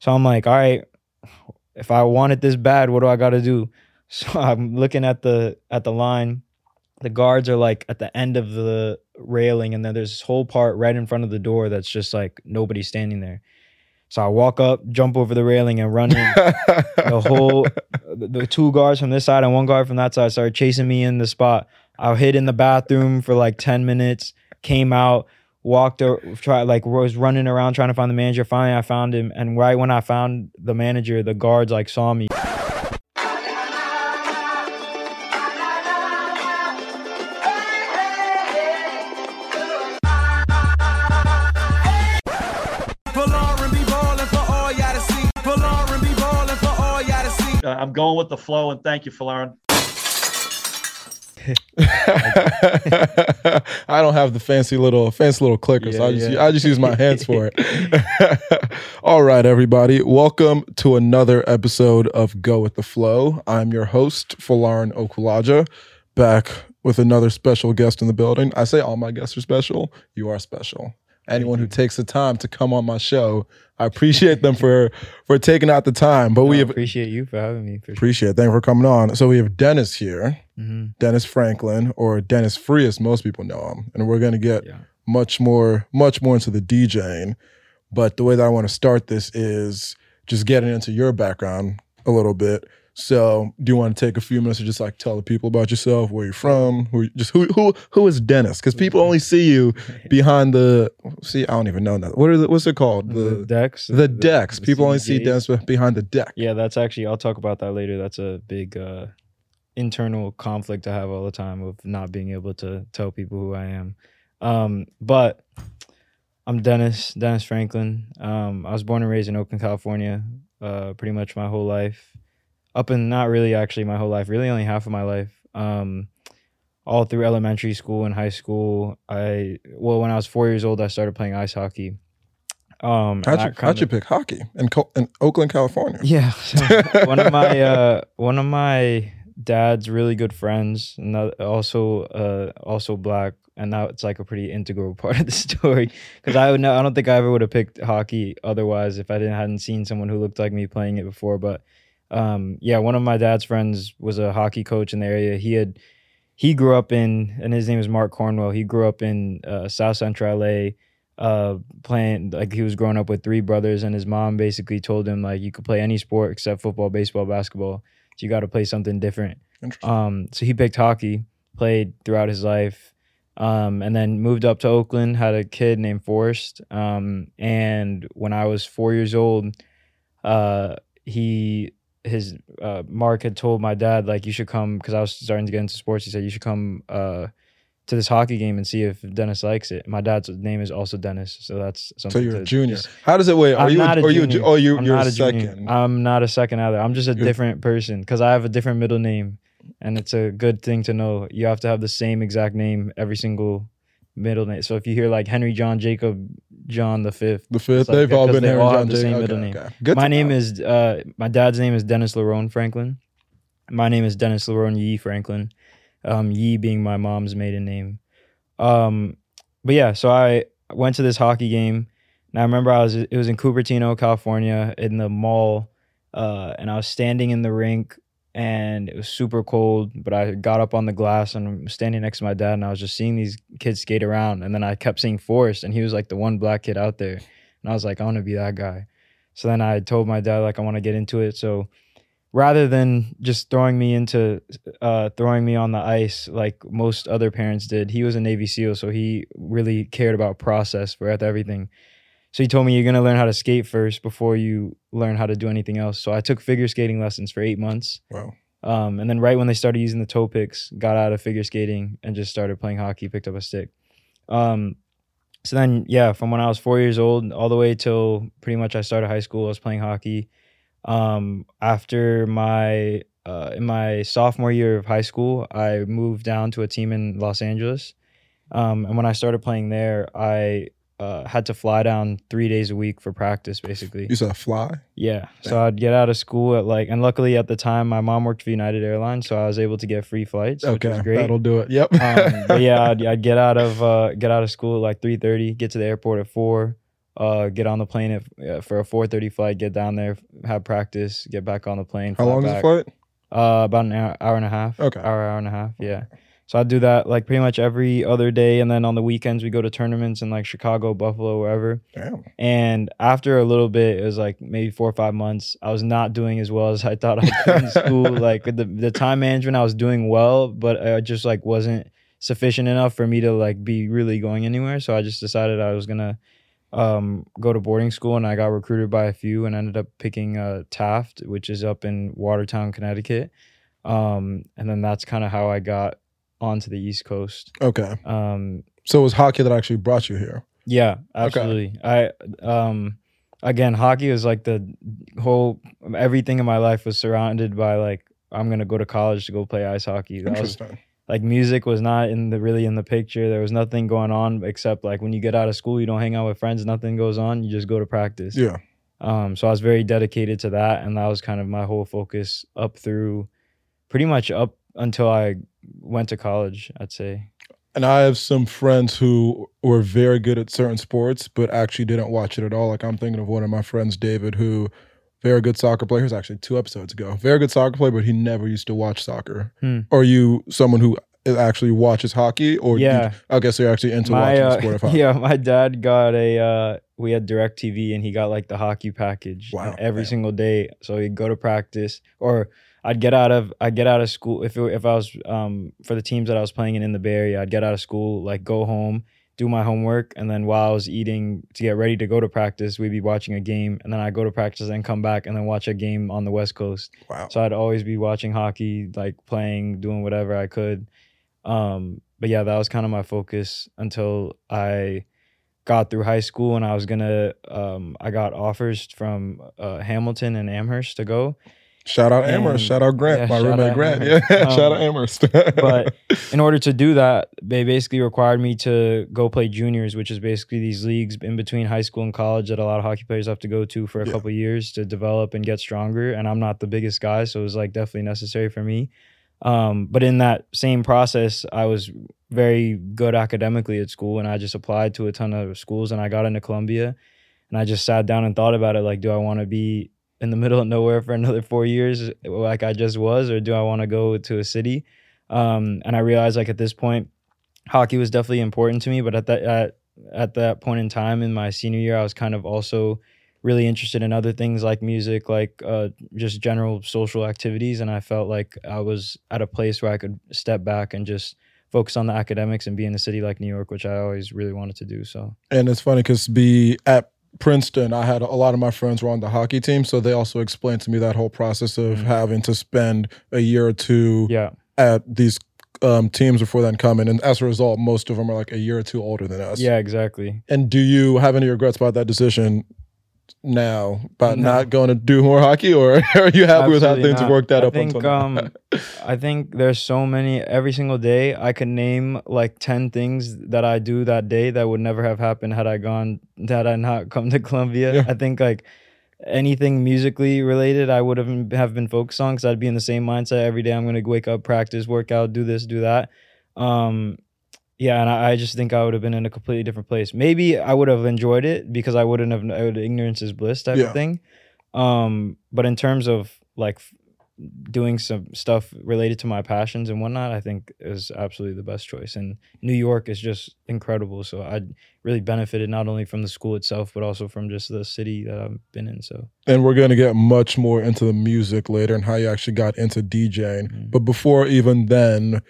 So I'm like, all right, if I want it this bad, what do I got to do? So I'm looking at the at the line. The guards are like at the end of the railing, and then there's this whole part right in front of the door that's just like nobody standing there. So I walk up, jump over the railing, and run in. the whole the, the two guards from this side and one guard from that side started chasing me in the spot. I hid in the bathroom for like 10 minutes, came out, walked or tried like was running around trying to find the manager. Finally I found him. And right when I found the manager, the guards like saw me. Pull on be ballin' for all y'all to see. Pull on be ballin' for all y'all to see. Uh, I'm going with the flow, and thank you, Folarin. I don't have the fancy little fancy little clicker, so I just yeah. I just use my hands for it. All right, everybody, welcome to another episode of Go with the Flo. I'm your host, Folarin Okulaja, back with another special guest in the building. I say all my guests are special. You are special. Anyone who takes the time to come on my show, I appreciate them for for taking out the time. But we have appreciate you for having me. For sure. appreciate. it. Thank you for coming on. So we have Dennis here. Mhm. Dennis Franklin or Dennis Free as most people know him. And we're going to get Yeah. much more much more into the DJing. But the way that I want to start this is just getting into your background a little bit. So, do you want to take a few minutes to just like tell the people about yourself, where you're from, who just who who who is Dennis? Because people only see you behind the see. I don't even know that. What are the, what's it called? The, The decks. the decks. the People only see Dennis behind the deck. Yeah, that's actually I'll talk about that later. That's a big uh internal conflict I have all the time of not being able to tell people who I am. Um but I'm Dennis, Dennis Franklin. Um I was born and raised in Oakland, California, uh pretty much my whole life. Up and not really actually my whole life, really only half of my life. Um all through elementary school and high school, I well when I was 4 years old I started playing ice hockey. Um How'd you, how'd you pick hockey in, in Oakland, California? yeah. So one of my uh one of my dad's really good friends, and also uh also black, and it's like a pretty integral part of the story. Because I would know I don't think I ever would have picked hockey otherwise if I didn't hadn't seen someone who looked like me playing it before. But um yeah, one of my dad's friends was a hockey coach in the area. He had he grew up in and his name is Mark Cornwell. He grew up in uh, South Central LA uh playing like he was growing up with three brothers and his mom basically told him like you could play any sport except football baseball basketball so you got to play something different. Um so he picked hockey played throughout his life um and then moved up to oakland had a kid named forrest um and when i was four years old uh he his uh mark had told my dad like you should come because i was starting to get into sports. He said you should come uh to this hockey game and see if Dennis likes it. My dad's name is also Dennis, so that's something. So you're to- a junior. just- How does it wait? Are I'm you? not a, a are you? Junior. oh, you. I'm You're not a a junior. second. I'm not a second either. I'm just a You're- different person because I have a different middle name, and it's a good thing to know. You have to have the same exact name every single middle name. So if you hear like Henry John Jacob John the Fifth, the fifth. like they've all been they Henry all John the Jacob. same Okay, name. okay. Good my name know. is uh my dad's name is Dennis Larone Franklin. My name is Dennis Larone Yee Franklin. Um, Yee being my mom's maiden name. Um, but yeah, so I went to this hockey game. And I remember I was it was in Cupertino, California, in the mall, uh, and I was standing in the rink and it was super cold, but I got up on the glass and was standing next to my dad and I was just seeing these kids skate around and then I kept seeing Forrest and he was like the one black kid out there. And I was like, I want to be that guy. So then I told my dad like I want to get into it. So rather than just throwing me into uh, throwing me on the ice like most other parents did, he was a Navy SEAL, so he really cared about process for everything. So he told me you're gonna learn how to skate first before you learn how to do anything else. So I took figure skating lessons for eight months. Wow. Um, and then right when they started using the toe picks, got out of figure skating and just started playing hockey, picked up a stick. Um, so then, yeah, from when I was four years old all the way till pretty much I started high school, I was playing hockey. Um, after my uh, in my sophomore year of high school, I moved down to a team in Los Angeles. Um, and when I started playing there, I uh, had to fly down three days a week for practice, basically. You said fly. Yeah. So I'd get out of school at like, and luckily at the time, my mom worked for United Airlines, so I was able to get free flights, which Okay, was great. that'll do it. Yep. um, but yeah, I'd, I'd get out of uh, get out of school at like three thirty, get to the airport at four, uh, get on the plane at, uh, for a 4:30 flight, get down there, have practice, get back on the plane. How long is the flight? Uh, about an hour, hour and a half. Okay. Hour, hour and a half. Yeah. So I do that like pretty much every other day, and then on the weekends we go to tournaments in like Chicago, Buffalo, wherever. Damn. And after a little bit, it was like maybe four or five months. I was not doing as well as I thought I could in school. Like the the time management, I was doing well, but it just like wasn't sufficient enough for me to like be really going anywhere. So I just decided I was gonna um, go to boarding school, and I got recruited by a few, and ended up picking uh, Taft, which is up in Watertown, Connecticut. Um, and then that's kind of how I got onto the East Coast. Okay. Um, So it was hockey that actually brought you here. yeah, absolutely. I um again, hockey was like the whole everything in my life was surrounded by like I'm gonna go to college to go play ice hockey. That was Interesting. Like music was not in the really in the picture. There was nothing going on except like when you get out of school, you don't hang out with friends. Nothing goes on. You just go to practice. Yeah. Um, so I was very dedicated to that, and that was kind of my whole focus up through, pretty much up until I went to college. I'd say. And I have some friends who were very good at certain sports, but actually didn't watch it at all. Like I'm thinking of one of my friends, David, who very good soccer player. He was actually two episodes ago. Very good soccer player, but he never used to watch soccer. Hmm. Are you someone who actually watches hockey, or you- Yeah. I guess you're actually into my watching uh, the sport of hockey. yeah, my dad got a uh we had DirecTV and he got like the hockey package Wow, every damn. single day. So he'd go to practice or I'd get out of I'd get out of school if it, if I was um for the teams that I was playing in in the Bay Area, I'd get out of school, like go home, do my homework, and then while I was eating to get ready to go to practice, we'd be watching a game, and then I'd go to practice and come back and then watch a game on the West Coast. Wow. So I'd always be watching hockey, like playing, doing whatever I could. Um, but yeah, that was kind of my focus until I got through high school and I was gonna um I got offers from uh Hamilton and Amherst to go. Shout out And- Amherst. Shout out Grant. yeah, my roommate Grant. Amherst. Yeah. Um, Shout out Amherst. but in order to do that, they basically required me to go play juniors, which is basically these leagues in between high school and college that a lot of hockey players have to go to for a Yeah. couple of years to develop and get stronger. And I'm not the biggest guy, so it was like definitely necessary for me. Um, but in that same process, I was very good academically at school, and I just applied to a ton of schools, and I got into Columbia, and I just sat down and thought about it, like, do I want to be in the middle of nowhere for another four years, like I just was, or do I want to go to a city? Um, and I realized, like, at this point, hockey was definitely important to me, but at that at at that point in time in my senior year, I was kind of also really interested in other things like music, like uh, just general social activities. And I felt like I was at a place where I could step back and just focus on the academics and be in a city like New York, which I always really wanted to do. So And it's funny because be at Princeton, I had a lot of my friends were on the hockey team, so they also explained to me that whole process of Mhm. having to spend a year or two yeah, at these um, teams before then coming, and as a result, most of them are like a year or two older than us. yeah, exactly. And do you have any regrets about that decision now about No. not going to do more hockey, or are you happy with how things not. worked out I up think, until um, I think there's so many every single day I could name like 10 things that I do that day that would never have happened had I gone had I not come to Columbia. Yeah. I think like anything musically related I would have have been focused on cuz I'd be in the same mindset every day I'm going to wake up, practice, work out, do this, do that. Um yeah, and I, I just think I would have been in a completely different place. Maybe I would have enjoyed it because I wouldn't have I would, ignorance is bliss type Yeah. of thing. Um, but in terms of like f- doing some stuff related to my passions and whatnot, I think is absolutely the best choice. And New York is just incredible. So I really benefited not only from the school itself, but also from just the city that I've been in. So and we're going to get much more into the music later and how you actually got into DJing. Mhm. But before even then,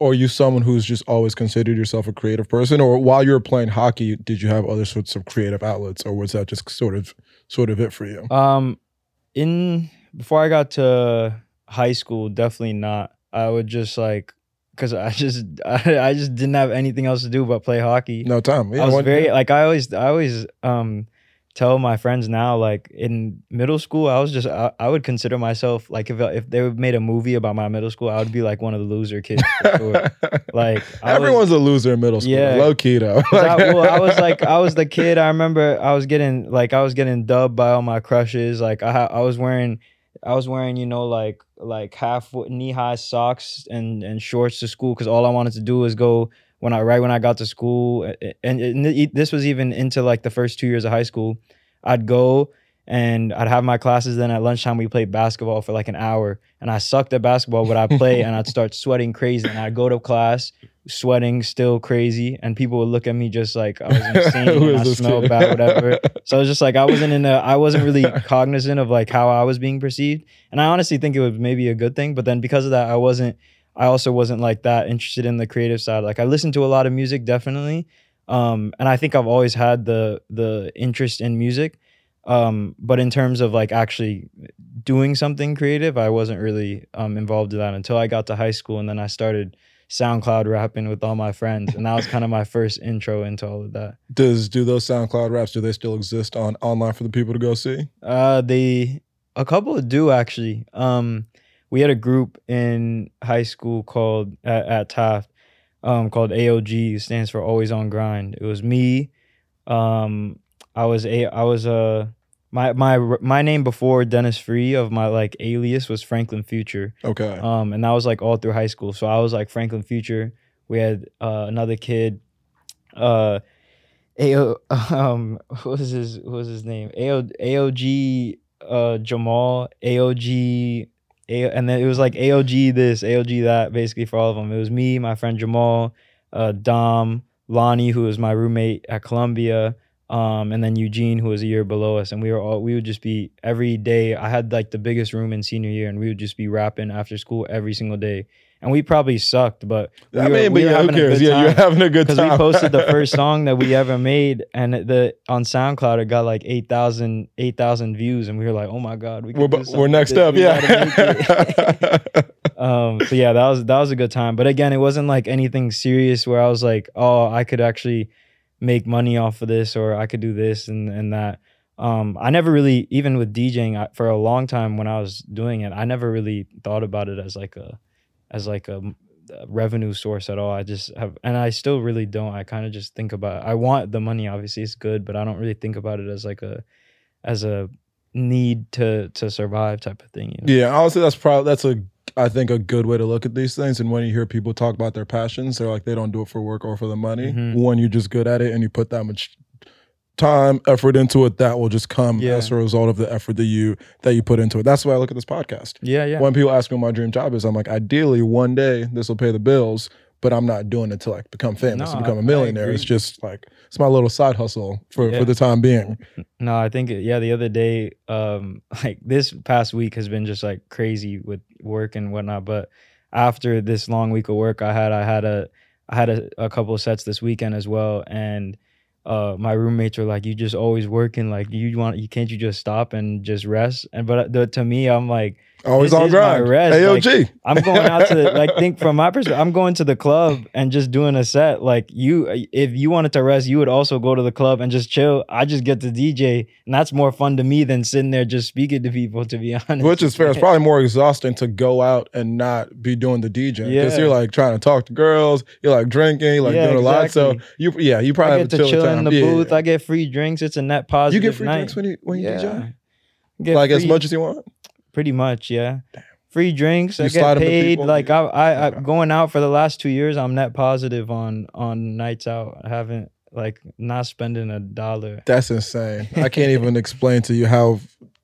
are you someone who's just always considered yourself a creative person, or while you were playing hockey, did you have other sorts of creative outlets, or was that just sort of sort of it for you? Um, in before I got to high school, definitely not. I would just like because I just I, I just didn't have anything else to do but play hockey. No time. Yeah, I was very like I always I always um tell my friends now like in middle school I was just I, I would consider myself like if if they made a movie about my middle school I would be like one of the loser kids sure. Like I was- everyone's a loser in middle school. Yeah. Low key though I, well, I was like, I was the kid. I remember I was getting like, I was getting dubbed by all my crushes. Like, I I was wearing, I was wearing, you know, like like half knee high socks and and shorts to school because all I wanted to do was go when I right when I got to school, and, and this was even into like the first two years of high school. I'd go and I'd have my classes. Then at lunchtime, we played basketball for like an hour, and I sucked at basketball, but I'd play and I'd start sweating crazy, and I'd go to class sweating still crazy, and people would look at me just like I was insane and I smelled bad, whatever. So it was just like I wasn't in a, I wasn't really cognizant of like how I was being perceived, and I honestly think it was maybe a good thing. But then because of that, I wasn't. I also wasn't like that interested in the creative side. Like I listened to a lot of music, definitely, um, and I think I've always had the the interest in music. Um, but in terms of like actually doing something creative, I wasn't really um, involved in that until I got to high school, and then I started SoundCloud rapping with all my friends, and that was kind of my first intro into all of that. Does do those SoundCloud raps? Do they still exist on online for the people to go see? Uh, they a couple do actually. Um, we had a group in high school called at, at Taft, um, called AOG. Stands for Always on Grind. It was me. Um, I was a I was uh my my my name before Dennis Free of my like alias was Franklin Future. Okay. Um, and that was like all through high school. So I was like Franklin Future. We had uh, another kid, uh, AO, um, what was his what was his name? AO, AOG, uh, Jamal, AOG, A, and then it was like AOG this, AOG that, basically for all of them. It was me, my friend Jamal, uh, Dom, Lonnie, who was my roommate at Columbia, um, and then Eugene, who was a year below us, and we were all we would just be every day. I had like the biggest room in senior year, and we would just be rapping after school every single day. And we probably sucked, but we I were- mean, but we were yeah, who cares? Yeah, you're having a good time because we posted the first song that we ever made, and the on SoundCloud it got like 8,000 8,000 views, and we were like, oh my god, we we're, do we're next up. Yeah. um, so yeah, that was that was a good time. But again, it wasn't like anything serious where I was like, oh, I could actually make money off of this, or I could do this and and that. Um, I never really, even with DJing, I, for a long time when I was doing it, I never really thought about it as like a, as like a, revenue source at all. I just have, and I still really don't. I kind of just think about. I want the money, obviously, it's good, but I don't really think about it as like a, as a need to to survive type of thing. You know? Yeah, honestly, that's probably that's a I think a good way to look at these things. And when you hear people talk about their passions, they're like they don't do it for work or for the money. Mhm. When you're just good at it and you put that much time, effort into it, that will just come Yeah. as a result of the effort that you that you put into it. That's why I look at this podcast. Yeah, yeah. When people ask me what my dream job is, I'm like, ideally one day this will pay the bills, but I'm not doing it to like become famous No, and become a millionaire. It's just like it's my little side hustle for, Yeah. for the time being. No, I think yeah, the other day, um, like this past week has been just like crazy with work and whatnot. But after this long week of work I had, I had a I had a, a couple of sets this weekend as well. And uh my roommates were like, You just always working, like you want you can't you just stop and just rest? And but the, to me, I'm like Always on grind. rest, AOG. I'm going out to like think from my perspective. I'm going to the club and just doing a set. Like you, if you wanted to rest, you would also go to the club and just chill. I just get to DJ, and that's more fun to me than sitting there just speaking to people. To be honest, Which is fair. It's probably more exhausting to go out and not be doing the DJ because Yeah. you're like trying to talk to girls, you're like drinking, you're like Yeah, doing a lot. So you, yeah, you probably I have get a to chill chill in the Yeah, booth. I get free drinks. It's a net positive. you get free night. drinks when you when you DJ, Get like as much as you want. Pretty much, yeah. Free drinks. You I get paid. Like I, I, I, going out for the last two years, I'm net positive on on nights out. I haven't like not spending a dollar, That's insane. I can't even explain to you how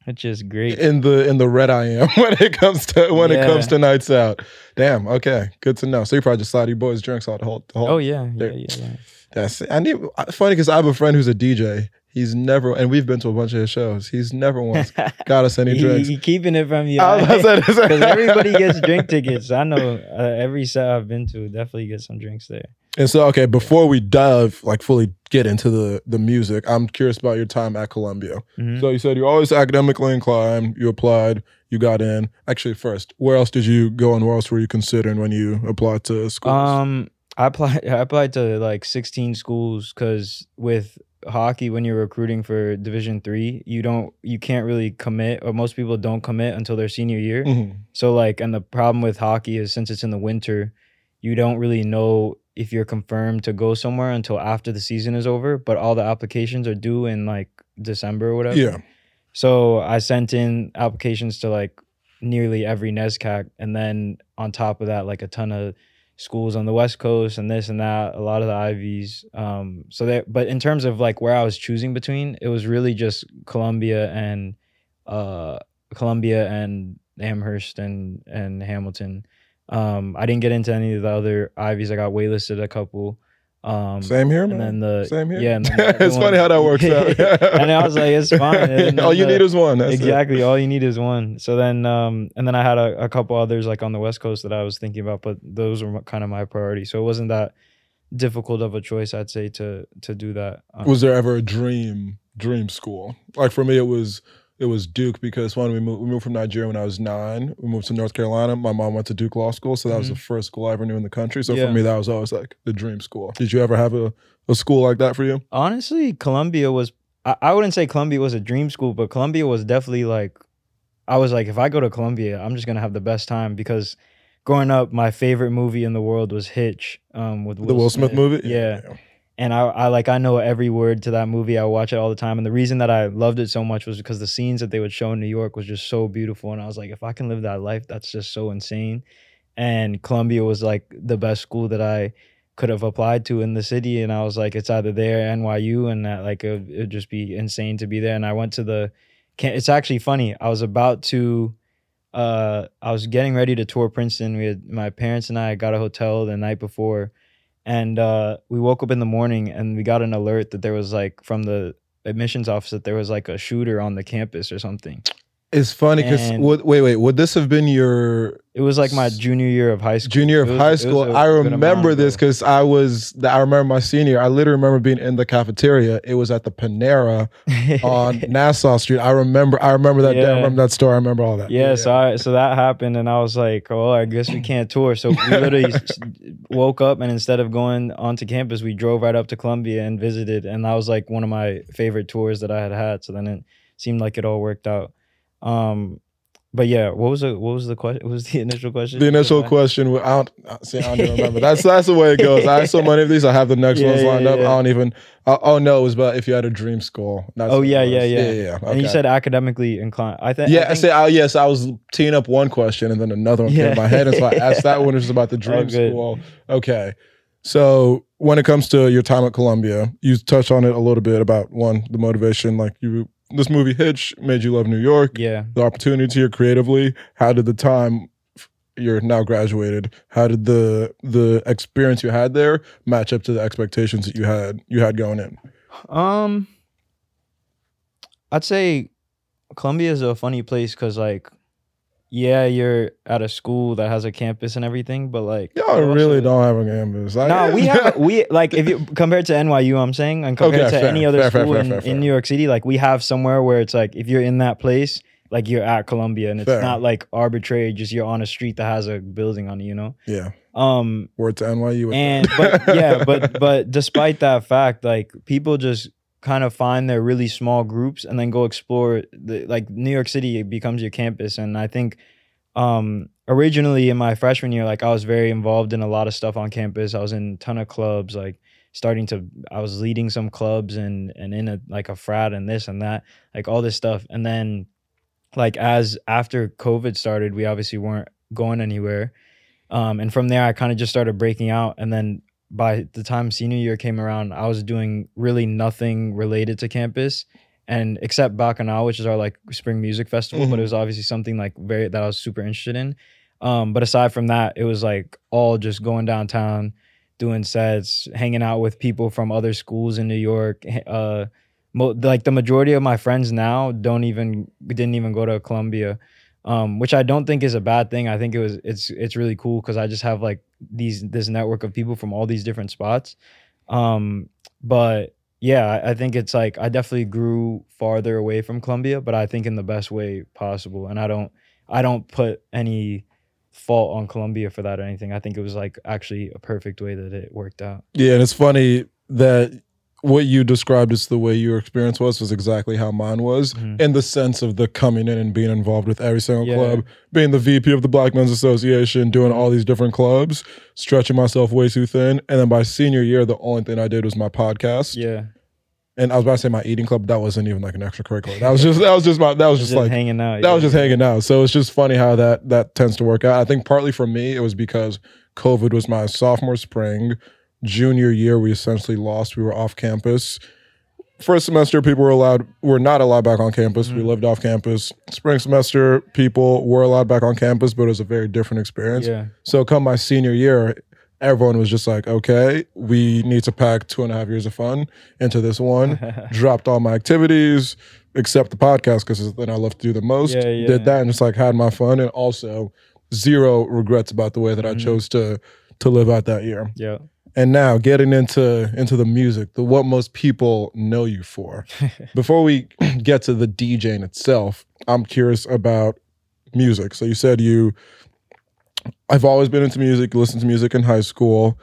it's just great. in the in the red I am when it comes to when it comes to nights out. Damn. Okay. Good to know. So you probably just slide your boys drinks all the whole. The whole Oh yeah, yeah, yeah, yeah. That's I need. Uh, funny because I have a friend who's a DJ. He's never, and we've been to a bunch of his shows. He's never once got us any drinks. he keeping it from you. I was about to say this. Because everybody gets drink tickets. I know uh, every set I've been to definitely get some drinks there. And so, okay, before we dive, like fully get into the the music, I'm curious about your time at Columbia. Mhm. So you said you're always academically inclined. You applied, you got in. Actually, first, where else did you go, and where else were you considering when you applied to schools? Um, I applied. I applied to like 16 schools because with hockey, when you're recruiting for Division three, you don't, you can't really commit, or most people don't commit until their senior year. Mhm. So like, and the problem with hockey is since it's in the winter, you don't really know if you're confirmed to go somewhere until after the season is over. But all the applications are due in like December or whatever. Yeah. So I sent in applications to like nearly every NESCAC, and then on top of that, like a ton of schools on the West Coast and this and that, a lot of the Ivies. Um, so that, but in terms of like where I was choosing between, it was really just Columbia and uh, Columbia and Amherst and and Hamilton. Um, I didn't get into any of the other Ivies. I got waitlisted a couple. Um, Same here, and man. then the Same here. yeah, and it's one- funny how that works out. and I was like, it's fine. All you the- need is one. That's it. exactly all you need is one so then um and then i had a, a couple others like on the west coast that i was thinking about but those were kind of my priority so it wasn't that difficult of a choice i'd say to to do that um, Was there ever a dream dream school? Like for me, it was it was Duke because when we moved we moved from Nigeria when I was nine. We moved to North Carolina. My mom went to Duke Law School, so that was the first school I ever knew in the country. So Mm-hmm. Yeah. for me, that was always like the dream school. Did you ever have a, a school like that for you? honestly columbia was I, I wouldn't say columbia was a dream school but columbia was definitely like i was like if i go to columbia i'm just gonna have the best time because growing up my favorite movie in the world was hitch um with the Will Smith, movie? yeah. And I, I like I know every word to that movie. I watch it all the time, and the reason that I loved it so much was because the scenes that they would show in New York was just so beautiful, and I was like, if I can live that life, that's just so insane. And Columbia was like the best school that I could have applied to in the city, and I was like, it's either there, NYU, and that like it would just be insane to be there. And I went to the, it's actually funny. I was about to. Uh, I was getting ready to tour Princeton. We had my parents and I got a hotel the night before, and uh, we woke up in the morning and we got an alert that there was like from the admissions office that there was like a shooter on the campus or something. It's funny because wait, wait, would this have been your It was like my junior year of high school. junior of was- high school? a I remember this because I was. I remember my senior. I literally remember being in the cafeteria. It was at the Panera on Nassau Street. I remember. I remember that day. I remember that story. I remember all that. Yeah, so I so that happened, and I was like, "Oh, I guess we can't tour." So we literally woke up, and instead of going onto campus, we drove right up to Columbia and visited, and that was like one of my favorite tours that I had had. So then it seemed like it all worked out. Um, but yeah, what was the what was the question? What was the initial question? The initial question, I don't uh, see. I don't even remember. That's that's the way it goes. I have so many of these. I have the next Yeah, ones yeah, lined up. yeah. I don't even. Oh, oh no, it was about if you had a dream school. That's Oh yeah, yeah, yeah, yeah, yeah. And you said academically inclined. I think. Yeah, I I say, oh, yes, I was teeing up one question and then another one came Yeah. in my head. And so I asked that one, which is about the dream good. school. Okay. So when it comes to your time at Columbia, you touched on it a little bit about one, the motivation, like you, this movie Hitch made you love New York, yeah. the opportunity here creatively. How did the time you're now graduated, how did the the experience you had there match up to the expectations that you had you had going in? Um, I'd say Columbia is a funny place because, like, yeah, you're at a school that has a campus and everything, but like, Y'all also- really don't have a campus. I- No, we have we like if you compared to NYU, I'm saying, and compared Okay, to fair, any other fair, school fair, in, in New York City, like we have somewhere where it's like if you're in that place, like you're at Columbia, and it's not like arbitrary, just you're on a street that has a building on it, you know. Yeah. Um, Word to NYU. and but yeah but but despite that fact like people just kind of find their really small groups and then go explore the like new york city becomes your campus. And i think um originally in my freshman year like i was very involved in a lot of stuff on campus. I was in a ton of clubs like starting to i was leading some clubs and and in a like a frat and this and that like all this stuff. And then like as after covid started we obviously weren't going anywhere. Um, and from there, I kind of just started breaking out. And then by the time senior year came around, I was doing really nothing related to campus, and except Bacchanal, which is our like spring music festival. But Mhm. it was obviously something like very that I was super interested in. Um, but aside from that, it was like all just going downtown, doing sets, hanging out with people from other schools in New York. Uh, mo- like the majority of my friends now don't even didn't even go to Columbia um, which I don't think is a bad thing. I think it was it's it's really cool because I just have like these this network of people from all these different spots. Um, but yeah, I, think it's like I definitely grew farther away from Columbia, but I think in the best way possible. And I don't I don't put any fault on Columbia for that or anything. I think it was like actually a perfect way that it worked out. Yeah, and it's funny that what you described as the way your experience was was exactly how mine was Mhm. in the sense of the coming in and being involved with every single Yeah. club, being the VP of the Black Men's Association, doing all these different clubs, stretching myself way too thin. And then by senior year, the only thing I did was my podcast. Yeah, And I was about to say my eating club, that wasn't even like an extracurricular. That was just that was just my that was just, just like hanging out. that yeah. was just hanging out. So it's just funny how that that tends to work out. I think partly for me it was because COVID was my sophomore spring. Junior year, we essentially lost. We were off campus. First semester, people were allowed, were not allowed back on campus. We Mhm. lived off campus. Spring semester, people were allowed back on campus, but it was a very different experience. Yeah. So come my senior year, everyone was just like, okay, we need to pack two and a half years of fun into this one. Dropped all my activities, except the podcast, because then I love to do the most. Yeah, yeah. Did that and just like had my fun and also zero regrets about the way that I Mhm. chose to to live out that year. yeah. And now getting into into the music, the what most people know you for. Before we get to the DJing itself, I'm curious about music. So you said you I've always been into music, listened to music in high school.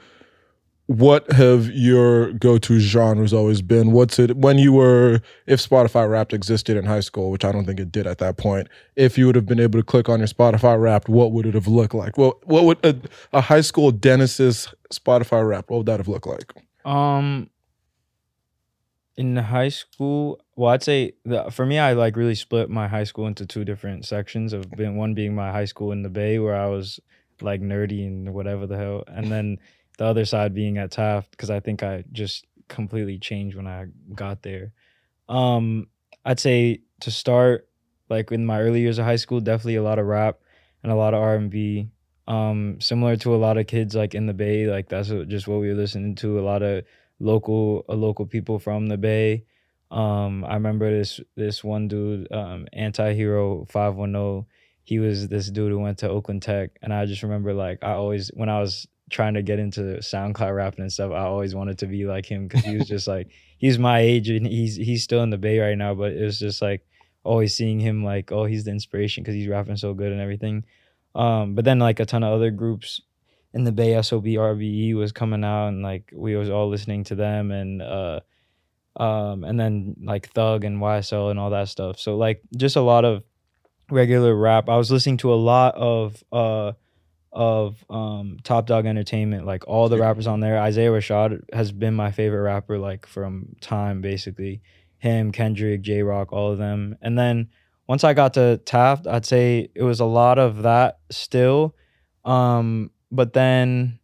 What have your go-to genres always been? What's it when you were if Spotify Wrapped existed in high school, which I don't think it did at that point. If you would have been able to click on your Spotify Wrapped, what would it have looked like? Well, what would a, a high school Dennis's Spotify Wrapped? What would that have looked like? Um, in high school, well, I'd say the, for me, I like really split my high school into two different sections. Of being one being my high school in the Bay, where I was like nerdy and whatever the hell, and then the other side being at Taft, because I think I just completely changed when I got there. Um, I'd say to start, like in my early years of high school, definitely a lot of rap and a lot of R and B. Um, similar to a lot of kids like in the Bay, like that's just what we were listening to. A lot of local, uh, local people from the Bay. Um, I remember this this one dude, um, anti-hero 510. He was this dude who went to Oakland Tech, and I just remember like I always when I was trying to get into SoundCloud rapping and stuff, I always wanted to be like him because he was just like he's my age and he's he's still in the Bay right now, but it was just like always seeing him like oh he's the inspiration because he's rapping so good and everything. Um, but then like a ton of other groups in the Bay, SOB RBE E was coming out and like we was all listening to them and uh um and then like Thug and YSL and all that stuff. So like just a lot of regular rap. I was listening to a lot of uh of um Top Dawg Entertainment, like all the rappers on there. Isaiah Rashad has been my favorite rapper like from time basically. Him, Kendrick, Jay Rock, all of them. And then once I got to Taft, I'd say it was a lot of that still. Um, but then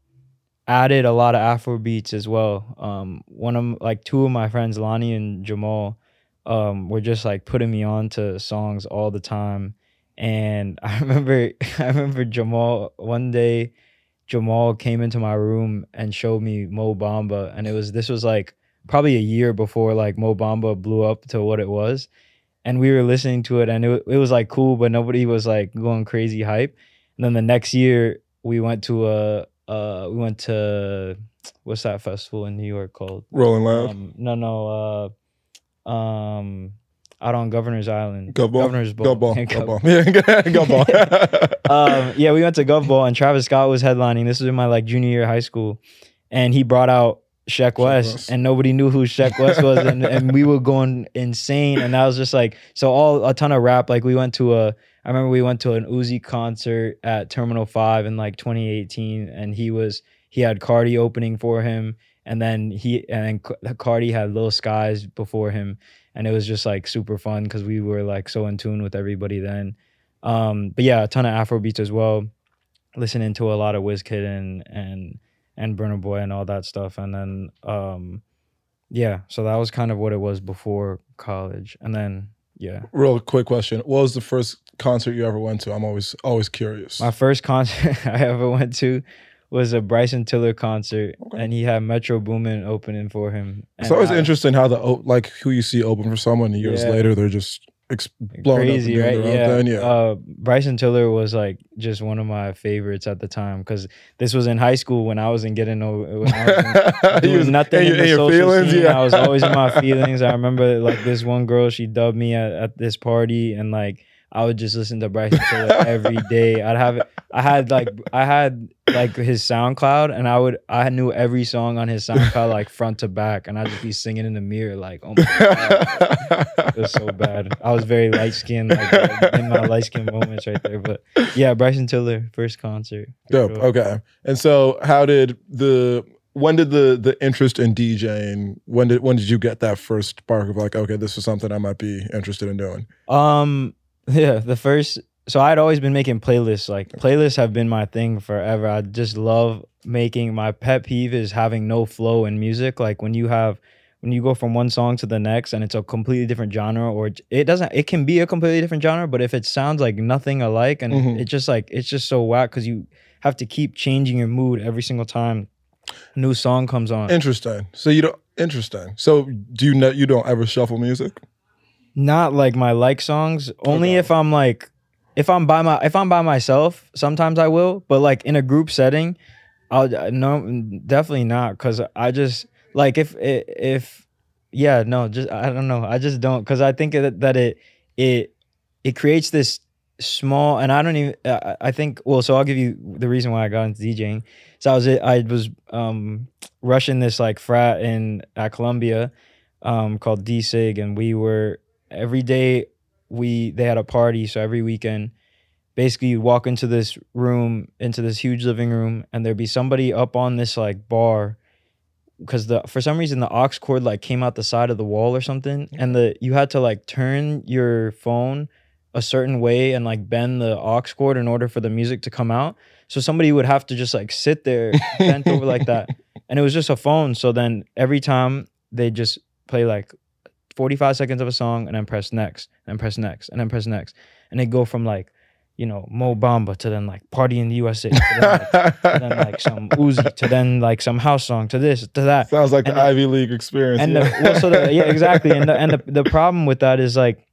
added a lot of Afro beats as well. Um, one of like two of my friends, Lonnie and Jamal, um, were just like putting me on to songs all the time. And I remember I remember Jamal one day Jamal came into my room and showed me Mo Bamba and it was this was like probably a year before like Mo Bamba blew up to what it was. And we were listening to it and it, it was like cool, but nobody was like going crazy hype. And then the next year we went to a uh we went to what's that festival in New York called? Rolling Loud. Um, no, no, uh, um, out on Governor's Island. Gov Ball. Governor's Gov Ball. Yeah, Gov- ball. Yeah, go ball. um, yeah, we went to Gov Ball and Travis Scott was headlining. This was in my like junior year of high school, and he brought out Sheck West, West. and nobody knew who Sheck West was, and, and we were going insane. And that was just like so all a ton of rap. Like we went to a, I remember we went to an Uzi concert at Terminal Five in like 2018, and he was he had Cardi opening for him, and then he and then Cardi had Lil Skies before him, and it was just like super fun because we were like so in tune with everybody then. Um, but yeah, a ton of Afro beats as well. Listening to a lot of Wizkid and and and Burna Boy and all that stuff, and then um, yeah, so that was kind of what it was before college, and then yeah, Real quick question. What was the first concert you ever went to? I'm always always curious. my first concert I ever went to was a Bryson Tiller concert, Okay. and he had Metro Boomin opening for him. It's always I- interesting how the like who you see open for someone years Yeah. later they're just ex- blowing crazy, right? doing their own Yeah. thing. Yeah. Uh, Bryson Tiller was like just one of my favorites at the time because this was in high school when I wasn't getting no. When I You was- nothing in in the social feelings, scene. yeah. I was always in my feelings. I remember like this one girl, she dubbed me at, at this party, and like I would just listen to Bryson Tiller every day. I'd have I had like I had like his SoundCloud, and I would I knew every song on his SoundCloud like front to back, and I'd just be singing in the mirror like, oh my god. It was so bad. I was very light skinned, like in my light skin moments right there. But yeah, Bryson Tiller, first concert. Dope. sure. Okay. And so, how did the when did the the interest in DJing? When did when did you get that first spark of like, okay, this is something I might be interested in doing? Um, yeah, the first so I'd always been making playlists. Like playlists have been my thing forever. I just love making. My pet peeve is having no flow in music. Like when you have when you go from one song to the next and it's a completely different genre or it- doesn't it can be a completely different genre but if it sounds like nothing alike and Mhm. it's just like it's just so whack because you have to keep changing your mood every single time a new song comes on Interesting. So you don't. Interesting. So do you know you don't ever shuffle music? Not like my like songs only Okay. if i'm like if i'm by my if i'm by myself sometimes i will but like in a group setting i'll uh, no definitely not because i just like if if yeah no just i don't know i just don't because i think that, that it it it creates this small and i don't even I- i think well so i'll give you the reason why i got into djing so i was i was um rushing this like frat in at columbia um called d-sig and we were every day we they had a party so every weekend basically you'd walk into this room into this huge living room and there'd be somebody up on this like bar because the for some reason the aux cord like came out the side of the wall or something and the you had to like turn your phone a certain way and like bend the aux cord in order for the music to come out. So somebody would have to just like sit there bent over like that. And it was just a phone so then every time they just play like 45 seconds of a song and then press next and press next and then press next and they go from like you know Mo Bamba to then like Party in the USA to then, like, to then like some Uzi to then like some house song to this to that Sounds like And the the- Ivy League experience. and yeah. the, well, so the, yeah exactly and the, and the, the problem with that is like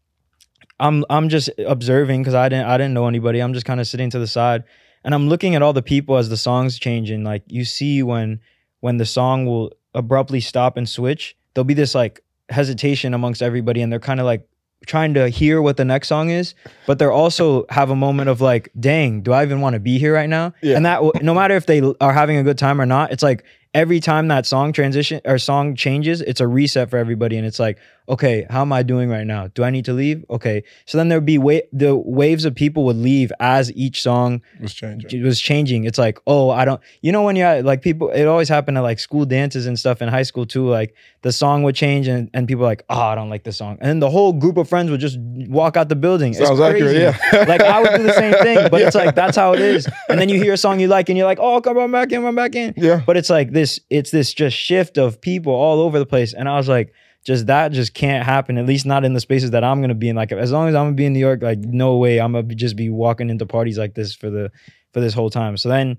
I'm I'm just observing because I didn't I didn't know anybody I'm just kind of sitting to the side and I'm looking at all the people as the songs changing like you see when when the song will abruptly stop and switch there'll be this like hesitation amongst everybody and they're kind of like trying to hear what the next song is but they're also have a moment of like dang do I even want to be here right now Yeah. and that no matter if they are having a good time or not it's like every time that song transition or song changes it's a reset for everybody and it's like okay how am i doing right now? Do i need to leave? Okay. So then there'd be wa- the waves of people would leave as each song was changing. it was changing. It's like oh i don't you know when you're like people it always happened at like school dances and stuff in high school too like the song would change and, and people like oh i don't like this song. And then the whole group of friends would just walk out the building. Sounds it's accurate, crazy. yeah. like i would do the same thing but it's like that's how it is. And then you hear a song you like and you're like oh come on back in come back in. Yeah. but it's like this it's this just shift of people all over the place. And i was like just that just can't happen at least not in the spaces that i'm gonna be in. Like as long as i'm gonna be in new york like no way i'm gonna just be walking into parties like this for the for this whole time. So then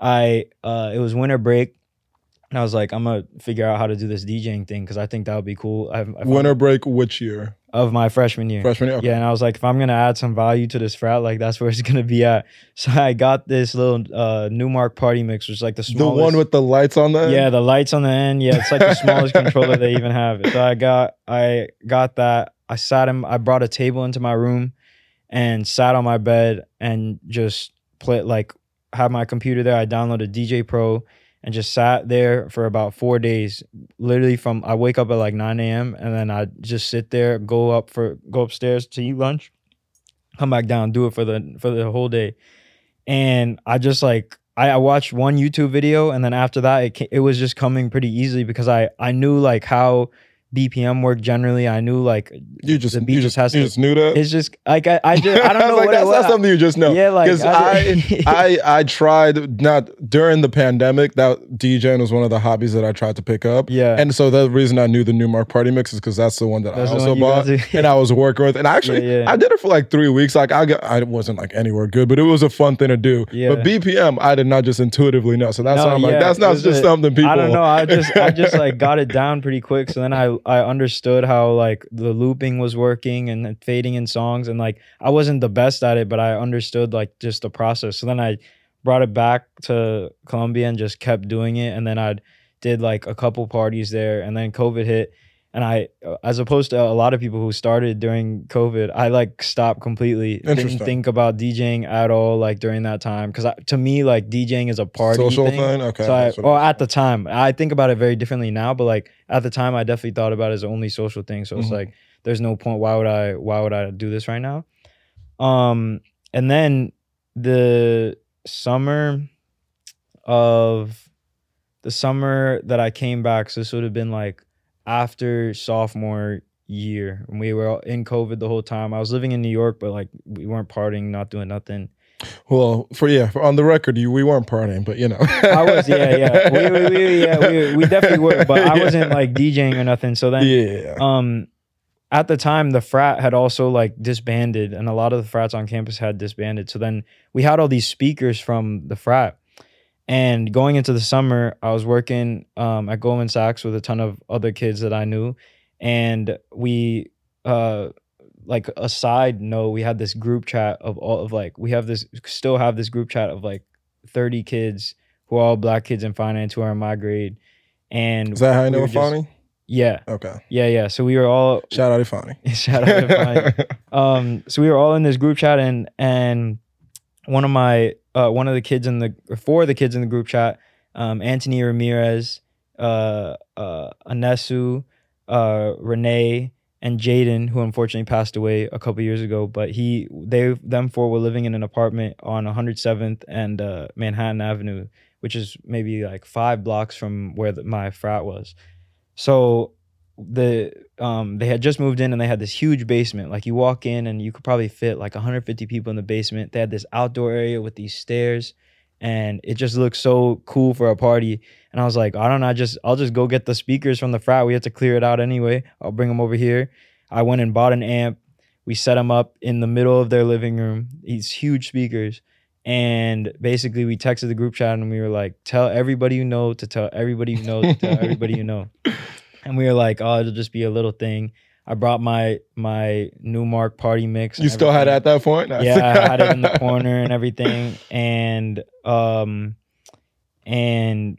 i uh it was winter break and i was like i'm gonna figure out how to do this djing thing because i think that would be cool. I, I found- Winter break, which year? Of my freshman year Freshman year? Okay. yeah, and I was like, if I'm gonna add some value to this frat, like that's where it's gonna be at. So I got this little uh Numark party mix, which is like the smallest. The one with the lights on there? yeah, the lights on the end. Yeah, it's like the smallest controller they even have. So I got I got that. I sat him. I brought a table into my room and sat on my bed and just play like have my computer there. I downloaded DJ Pro and just sat there for about four days. Literally from I wake up at like 9 a.m. and then I just sit there, go up for go upstairs to eat lunch, come back down, do it for the for the whole day. And I just like I, I watched one YouTube video and then after that it it was just coming pretty easily because I I knew like how BPM work generally. I knew like You just, the beat you just just, has you to- just knew that? it's just like I, I just I don't know like, what that's it was. not something you just know. Yeah, like I- I, I I tried not during the pandemic that DJing was one of the hobbies that I tried to pick up. Yeah. and so the reason I knew the Numark Party Mix is because that's the one that That's I also bought and I was working with. And actually, Yeah, yeah. I did it for like three weeks. Like I got, I wasn't like anywhere good, but it was a fun thing to do. Yeah. But BPM, I did not just intuitively know. So that's No, why I'm like, that's not just a- something people. I don't know. I just I just like got it down pretty quick. So then I I understood how like the looping was working and fading in songs and like I wasn't the best at it, but I understood like just the process. So then I brought it back to Columbia and just kept doing it. And then I did like a couple parties there, and then COVID hit. And I, as opposed to a lot of people who started during COVID, I like stopped completely. Didn't think about DJing at all, like during that time, because to me, like DJing is a party social thing. thing. Okay. So I, well, at the time, I think about it very differently now. But like at the time, I definitely thought about it as the only social thing. So it's Mhm. like, there's no point. Why would I? Why would I do this right now? Um, and then the summer of the summer that I came back. So this would have been like after sophomore year. And we were all in COVID the whole time. I was living in New York, but like we weren't partying, not doing nothing. Well, for yeah, for, on the record, you we weren't partying, but you know, I was, yeah, yeah, we, we, we, yeah, we, we definitely were, but I wasn't like DJing or nothing. So then, yeah, um, at the time, the frat had also like disbanded, and a lot of the frats on campus had disbanded. So then we had all these speakers from the frat. And going into the summer, I was working um, at Goldman Sachs with a ton of other kids that I knew, and we uh, like a side note, we had this group chat of all of like we have this still have this group chat of like 30 kids who are all black kids in finance who are in my grade. And is that how you we know Fani? Yeah. Okay, Yeah, yeah. So we were all shout out to Fani. shout out to Fani. Um so we were all in this group chat and and one of my uh one of the kids in the four of the kids in the group chat, um Anthony Ramirez, uh uh Anesu, uh Renee and Jaden, who unfortunately passed away a couple years ago, but he they them four were living in an apartment on 107th and uh, Manhattan Avenue, which is maybe like five blocks from where the, my frat was. So the um they had just moved in and they had this huge basement. Like you walk in and you could probably fit like 150 people in the basement. They had this outdoor area with these stairs and it just looked so cool for a party. And I was like, I don't know, I just I'll just go get the speakers from the frat. We have to clear it out anyway. I'll bring them over here. I went and bought an amp. We set them up in the middle of their living room. These huge speakers. And basically, we texted the group chat and we were like, tell everybody you know to tell everybody you know to tell everybody you know. And we were like, oh, it'll just be a little thing. I brought my my Numark party mix. You still had it at that point? Yeah, I had it in the corner and everything, and um, and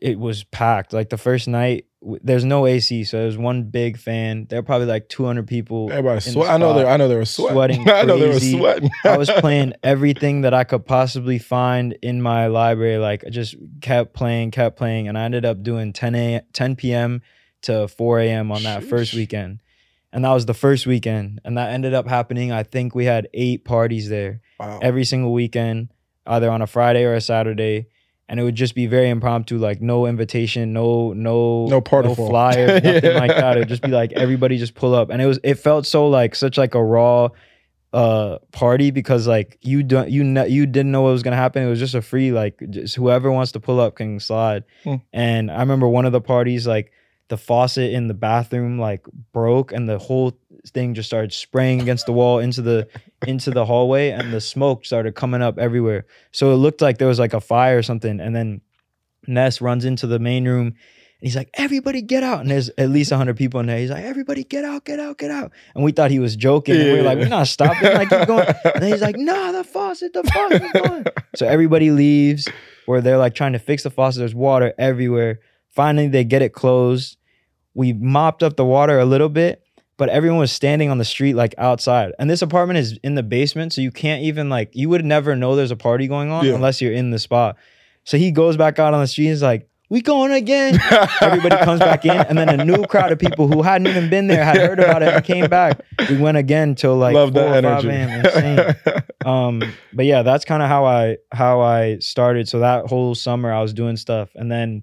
it was packed. Like the first night, there's no AC, so there's one big fan. There were probably like 200 people. Everybody sweat. I know they. spot. I know they were sweating. sweating I know they were sweating. I was playing everything that I could possibly find in my library. Like I just kept playing, kept playing, and I ended up doing 10 a 10 p.m. to 4 a.m. on that first weekend. And that was the first weekend. And that ended up happening. I think we had eight parties there Wow. every single weekend, either on a Friday or a Saturday. And it would just be very impromptu, like no invitation, no no No no flyer, nothing Yeah. like that. It would just be like everybody just pull up, and it was it felt so like such like a raw uh party because like you don't you know you didn't know what was gonna happen. It was just a free like just whoever wants to pull up can slide. Hmm. And I remember one of the parties like the faucet in the bathroom like broke and the whole thing just started spraying against the wall into the into the hallway and the smoke started coming up everywhere. So it looked like there was like a fire or something. And then Ness runs into the main room and he's like, everybody get out. And there's at least 100 people in there. He's like, everybody get out, get out, get out. And we thought he was joking. And we were like, we're not stopping. Like, keep going. And he's like, nah, the faucet, the faucet's going. So everybody leaves where they're like trying to fix the faucet. There's water everywhere. Finally, they get it closed. We mopped up the water a little bit, but everyone was standing on the street like outside. And this apartment is in the basement, so you can't even like you would never know there's a party going on Yeah. unless you're in the spot. So he goes back out on the street. and He's like, "We going again." Everybody comes back in, and then a new crowd of people who hadn't even been there had heard about it and came back. We went again till like Love four or five energy. a.m. Insane. Um, but yeah, that's kind of how I how I started. So that whole summer I was doing stuff, and then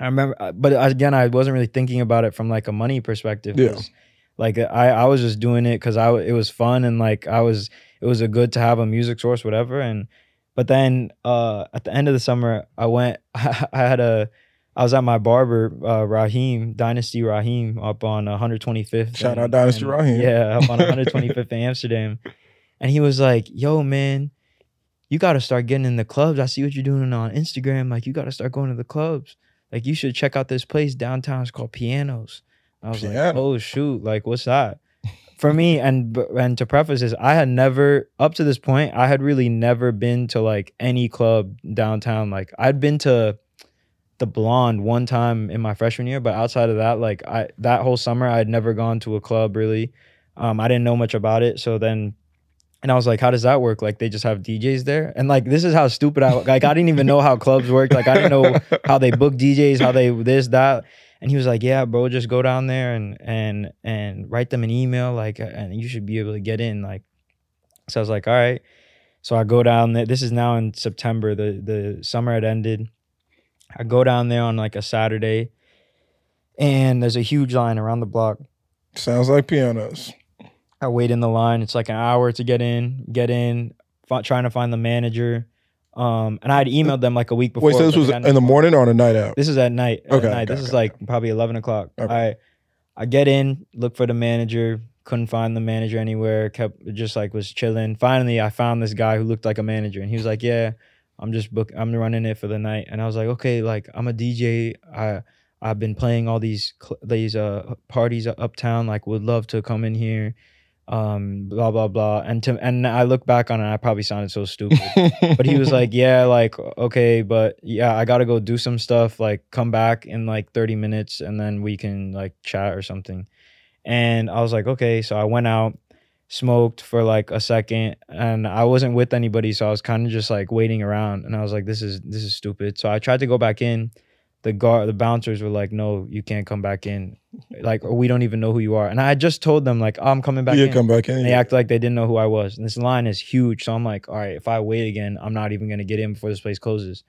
I remember, uh, but again, I wasn't really thinking about it from like a money perspective. Yeah. Like I, I was just doing it because I it was fun and like I was it was a good to have a music source whatever and but then uh at the end of the summer I went I had a I was at my barber uh Raheem Dynasty Raheem up on 125th Shout and- out Dynasty and- Raheem. yeah up on 125th in Amsterdam and he was like yo man you got to start getting in the clubs I see what you're doing on Instagram like you got to start going to the clubs like you should check out this place downtown. It's called Pianos. I was like oh shoot. Like what's that? For me and and to preface this i had never up to this point i had really never been to like any club downtown. Like i'd been to the blonde one time in my freshman year but outside of that like i that whole summer i had never gone to a club really. Um i didn't know much about it. So then and I was like, how does that work? Like they just have DJs there? And like this is how stupid I was. like I didn't even know how clubs worked. Like I didn't know how they book DJs, how they this, that. And he was like, "Yeah, bro, just go down there and and and write them an email, like, and you should be able to get in." Like, so I was like, "All right." So I go down there. This is now in September. The the summer had ended. I go down there on like a Saturday, and there's a huge line around the block. Sounds like pianos. I wait in the line. It's like an hour to get in. Get in. Fi- trying to find the manager. Um, and I had emailed them like a week before. Wait, so this was in the morning or on a night out? This is at night. At Okay, night. okay, this is okay, like probably eleven o'clock. Okay. I I get in, look for the manager, couldn't find the manager anywhere. Kept just like was chilling. Finally, I found this guy who looked like a manager, and he was like, "Yeah, I'm just book. I'm running it for the night." And I was like, "Okay, like I'm a DJ. I I've been playing all these cl- these uh parties uptown. Like, would love to come in here." Um, blah blah blah. And to and I look back on it, I probably sounded so stupid but he was like, "Yeah, like okay, but yeah, I gotta go do some stuff. Like, come back in like 30 minutes, and then we can like chat or something." And I was like, "Okay." So I went out, smoked for like a second, and I wasn't with anybody, so I was kind of just like waiting around. And I was like, "This is this is stupid." So I tried to go back in. The guard, the bouncers were like, "No, you can't come back in. Like, we don't even know who you are." And I just told them like, oh, "I'm coming back you in." come back in. And they act like they didn't know who I was. And this line is huge. So I'm like, all right, if I wait again, I'm not even gonna get in before this place closes.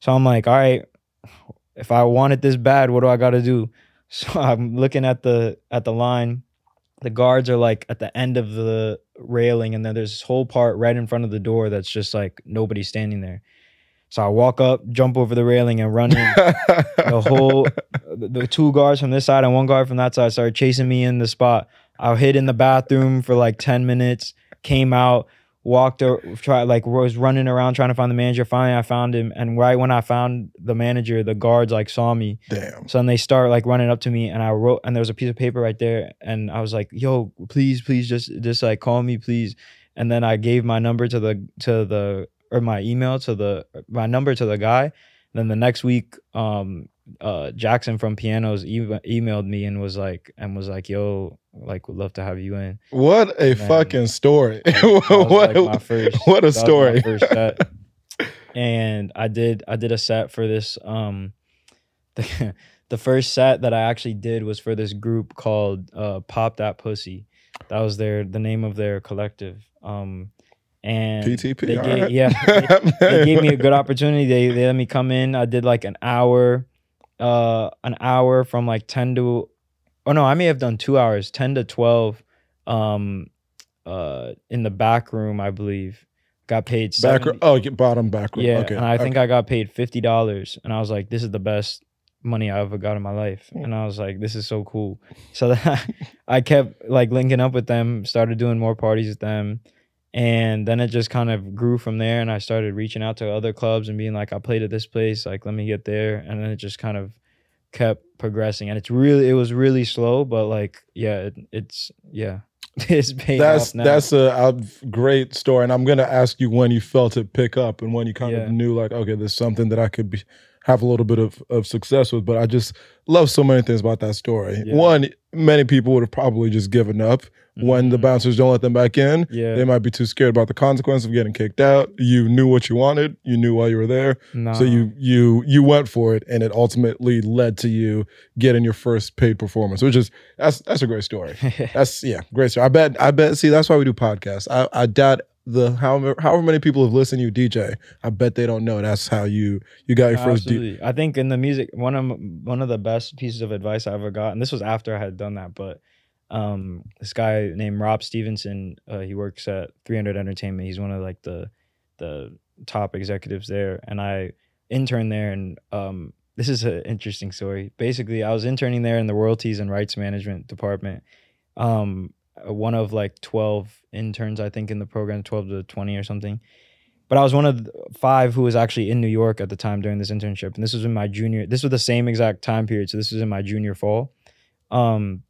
So I'm like, all right, if I want it this bad, what do I gotta do? So I'm looking at the at the line. The guards are like at the end of the railing, and then there's this whole part right in front of the door that's just like nobody standing there. So I walk up, jump over the railing, and run in the whole the, two guards from this side and one guard from that side started chasing me in the spot. I hid in the bathroom for like 10 minutes, came out, walked or tried like was running around trying to find the manager. Finally I found him. And right when I found the manager, the guards like saw me. Damn. So then they start like running up to me and I wrote and there was a piece of paper right there. And I was like, yo, please, please just just like call me, please. And then I gave my number to the to the or my email to the my number to the guy. Then the next week, um, uh, Jackson from Pianos e- emailed me and was like, and was like, "Yo, like, would love to have you in." What a fucking story. What, like my first. what a story. first set. and I did I did a set for this. Um, the the first set that I actually did was for this group called uh, Pop That Pussy. That was their the name of their collective. Um, and PTP. they gave- right. yeah, they gave me a good opportunity. They they let me come in. I did like an hour, uh, an hour from like ten to, oh no, I may have done two hours, ten to twelve, um, uh, in the back room, I believe. Got paid Back, 70 oh, bottom back room. yeah, okay. and I think okay. I got paid fifty dollars, and I was like, "This is the best money I ever got in my life," Hmm. and I was like, "This is so cool." So that I kept like linking up with them, started doing more parties with them, and then it just kind of grew from there. And I started reaching out to other clubs and being like, "I played at this place, like let me get there," and then it just kind of kept progressing. And it's really, it was really slow, but like, yeah, it, it's yeah, it's paid that's off now. that's a, a great story, and I'm gonna ask you when you felt it pick up and when you kind Yeah. of knew like, okay, there's something that I could be have a little bit of, of success with. But I just love so many things about that story. Yeah. One, many people would have probably just given up when the Mhm. bouncers don't let them back in. yeah, They might be too scared about the consequence of getting kicked out. You knew what you wanted. You knew why you were there. no. So you you you went for it, and it ultimately led to you getting your first paid performance, which is that's that's a great story. That's yeah, great story. I bet I bet. See, that's why we do podcasts. I I doubt the however however many people have listened to you DJ. I bet they don't know that's how you you got your first. D- Absolutely. I think in the music, one of one of the best pieces of advice I ever got, and this was after I had done that, but um, this guy named Rob Stevenson, uh, he works at 300 Entertainment. He's one of like the the top executives there, and I interned there. And um, this is an interesting story. Basically, I was interning there in the royalties and rights management department. Um, one of like 12 interns, I think, in the program, 12 to 20 or something but I was one of five who was actually in New York at the time during this internship, and this was in my junior. This was the same exact time period, so this was in my junior fall. Um,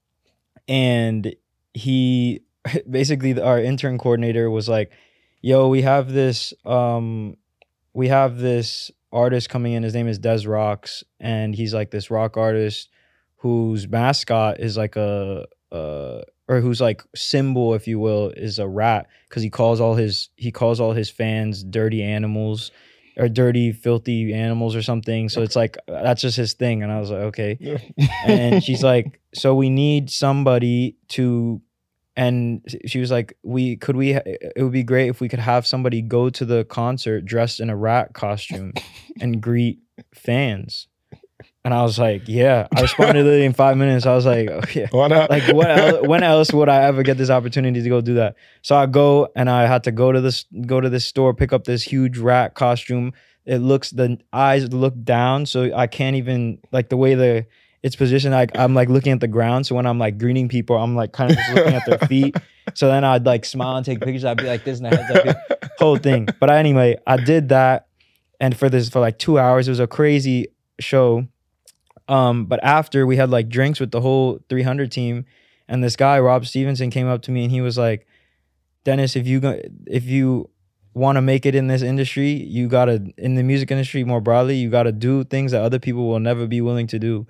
and he basically our intern coordinator was like, "Yo, we have this um, we have this artist coming in. His name is Des Rocs, and he's like this rock artist whose mascot is like a uh or whose like symbol if you will is a rat because he calls all his he calls all his fans dirty animals or dirty filthy animals or something. So it's like uh, that's just his thing. And i was like okay. And she's like so we need somebody to and she was like we could we it would be great if we could have somebody go to the concert dressed in a rat costume and greet fans And I was like, yeah. I responded literally in five minutes. I was like, oh, yeah. Why not? Like what? el when else would I ever get this opportunity to go do that? So I go and I had to go to this go to this store, pick up this huge rat costume. It looks the eyes look down, so I can't even like the way the it's positioned. Like I'm like looking at the ground. So when I'm like greeting people, I'm like kind of just looking at their feet. So then I'd like smile and take pictures. I'd be like this and the heads up whole thing. But anyway, I did that, and for this for like two hours, it was a crazy show. Um, but after we had like drinks with the whole 300 team, and this guy Rob Stevenson came up to me and he was like, "Dennis, if you go, if you want to make it in this industry, you gotta in the music industry more broadly, you gotta do things that other people will never be willing to do."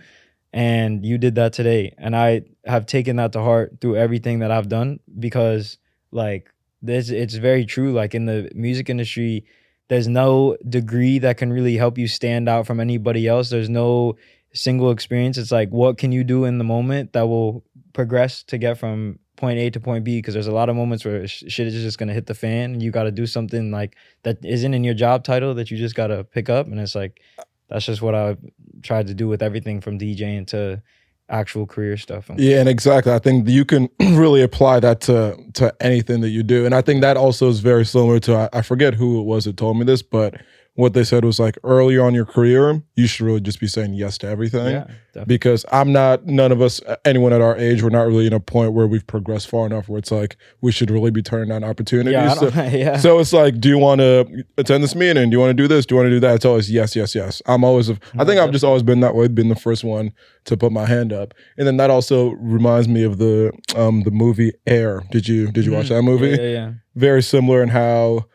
And you did that today, and I have taken that to heart through everything that I've done because, like, this it's very true. Like in the music industry, there's no degree that can really help you stand out from anybody else. There's no single experience. It's like what can you do in the moment that will progress to get from point A to point B? Because there's a lot of moments where sh- shit is just gonna hit the fan, and you got to do something like that isn't in your job title that you just got to pick up. And it's like that's just what I tried to do with everything from DJing to actual career stuff. And Yeah, and exactly. I think you can really apply that to to anything that you do, and I think that also is very similar to I, I forget who it was that told me this, but what they said was like earlier on your career, you should really just be saying yes to everything. yeah. Because I'm not, none of us, anyone at our age, we're not really in a point where we've progressed far enough where it's like we should really be turning down opportunities. yeah, So- yeah. so it's like, do you want to attend this meeting? Do you want to do this? Do you want to do that? It's always yes, yes, yes. I'm always, I think I've just always been that way, been the first one to put my hand up. And then that also reminds me of the um the movie Air. Did you did you watch Mhm. that movie? Yeah, yeah. Very similar in how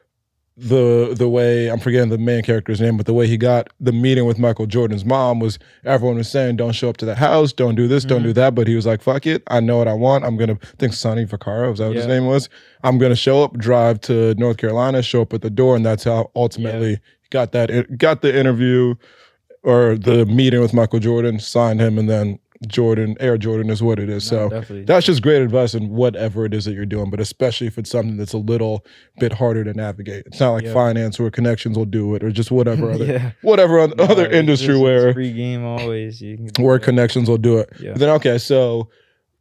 the the way I'm forgetting the main character's name, but the way he got the meeting with Michael Jordan's mom was everyone was saying, "Don't show up to the house, don't do this, don't Mm-hmm. do that." But he was like, "Fuck it, I know what I want. I'm gonna." I think Sonny Vaccaro was that what his name was. I'm gonna show up, drive to North Carolina, show up at the door, and that's how ultimately he got that got the interview or the meeting with Michael Jordan, signed him, and then Jordan Air Jordan is what it is. No, so definitely. that's just great advice in whatever it is that you're doing, but especially if it's something that's a little bit harder to navigate. It's not like Yeah. finance where connections will do it, or just whatever other yeah. whatever No, other industry just- where free game always. You can where connections will do it. Yeah. Then okay, so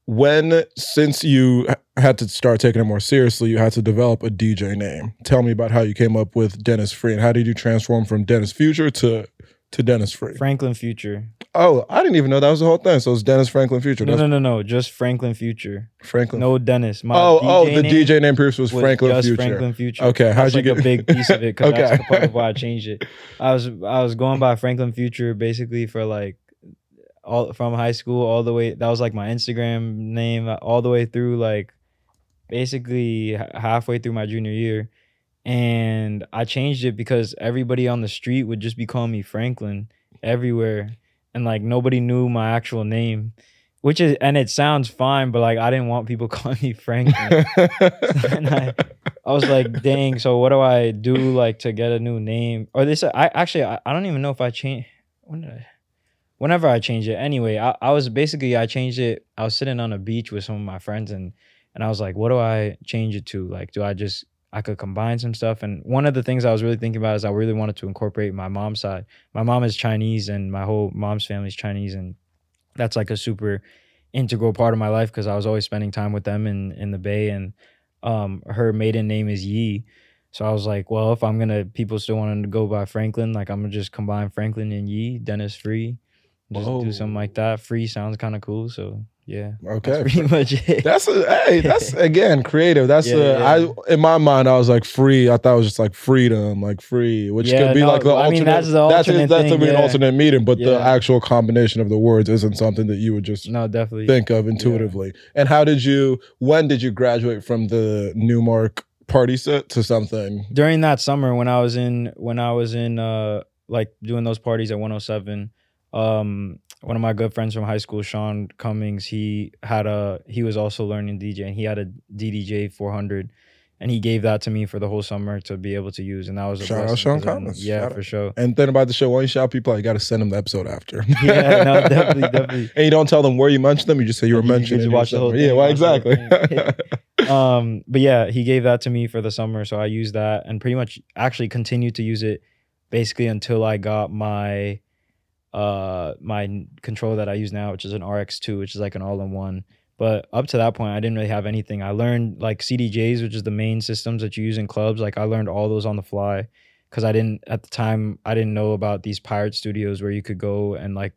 when since you had to start taking it more seriously, you had to develop a DJ name. Tell me about how you came up with Dennis Free and how did you transform from Dennis Future to to Dennis Free? Franklin Future. Oh, I didn't even know that was the whole thing. So it's Dennis Franklin Future. No, That's no, no, no. Just Franklin Future. Franklin. No Dennis. My oh, oh, the name DJ name previous was was Franklin just Future. Franklin Future. Okay, how'd That's you like get a big piece of it? Because Okay. that's the part of why I changed it. I was I was going by Franklin Future basically for like all from high school all the way. That was like my Instagram name all the way through like basically halfway through my junior year. And I changed it because everybody on the street would just be calling me Franklin everywhere. And like nobody knew my actual name. Which is and it sounds fine, but like I didn't want people calling me Franklin. and I, I was like, dang, so what do I do like to get a new name? Or this I actually I, I don't even know if I change when did I whenever I changed it. Anyway, I, I was basically I changed it. I was sitting on a beach with some of my friends and and I was like, what do I change it to? Like, do I just I could combine some stuff. And one of the things I was really thinking about is I really wanted to incorporate my mom's side. My mom is Chinese and my whole mom's family is Chinese and that's like a super integral part of my life because I was always spending time with them in in the Bay and um her maiden name is Yi. So I was like, well, if I'm gonna people still wanting to go by Franklin, like I'm gonna just combine Franklin and Yi, Dennis Free. Just Whoa. do something like that. Free sounds kind of cool. So yeah. Okay. That's pretty much it. That's a, hey, that's again creative. That's Yeah, a, yeah. I in my mind I was like free. I thought it was just like freedom, like free, which Yeah, could be no, like the I alternate. mean, that's the alternate that's thing, an alternate meaning, but the actual combination of the words isn't something that you would just No, definitely. think of intuitively. And how did you? When did you graduate from the Numark party set to something? during that summer when I was in when I was in uh like doing those parties at 107 um one of my good friends from high school Sean Cummings he had a he was also learning DJ and he had a DDJ 400 and he gave that to me for the whole summer to be able to use and that was a Shout out blessing Sean 'cause Cummings. yeah Shout for sure And then about the show, when you shout people out, you got to send them the episode after. Yeah, no, definitely, definitely. And you don't tell them where you mentioned them. You just say you were You just mentioning. watch the whole Yeah, thing, well, watch the whole exactly. um but yeah he gave that to me for the summer so i used that and pretty much actually continued to use it basically until i got my uh my controller that I use now, which is an RX2, which is like an all-in-one. But up to that point, I didn't really have anything. I learned like CDJs, which is the main systems that you use in clubs. Like I learned all those on the fly because I didn't at the time I didn't know about these pirate studios where you could go and like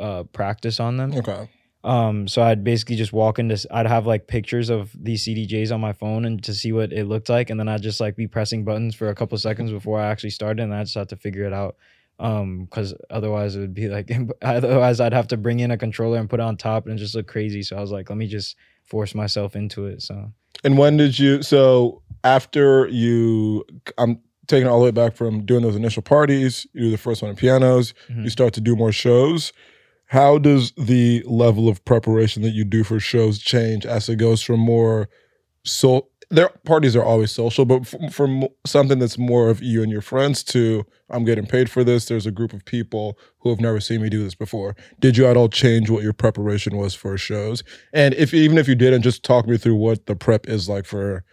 uh, practice on them. Okay. Um, so I'd basically just walk into, I'd have like pictures of these CDJs on my phone and to see what it looked like, and then I'd just like be pressing buttons for a couple seconds before I actually started, and I just had to figure it out. Um, because otherwise it would be like, otherwise I'd have to bring in a controller and put it on top and just look crazy. So I was like, let me just force myself into it. So And when did you? So after you, I'm taking it all the way back from doing those initial parties. You do the first one in pianos. Mhm. You start to do more shows. How does the level of preparation that you do for shows change as it goes from more so? Their parties are always social, but from, from something that's more of you and your friends to I'm getting paid for this. There's a group of people who have never seen me do this before. Did you at all change what your preparation was for shows? And if even if you didn't, just talk me through what the prep is like for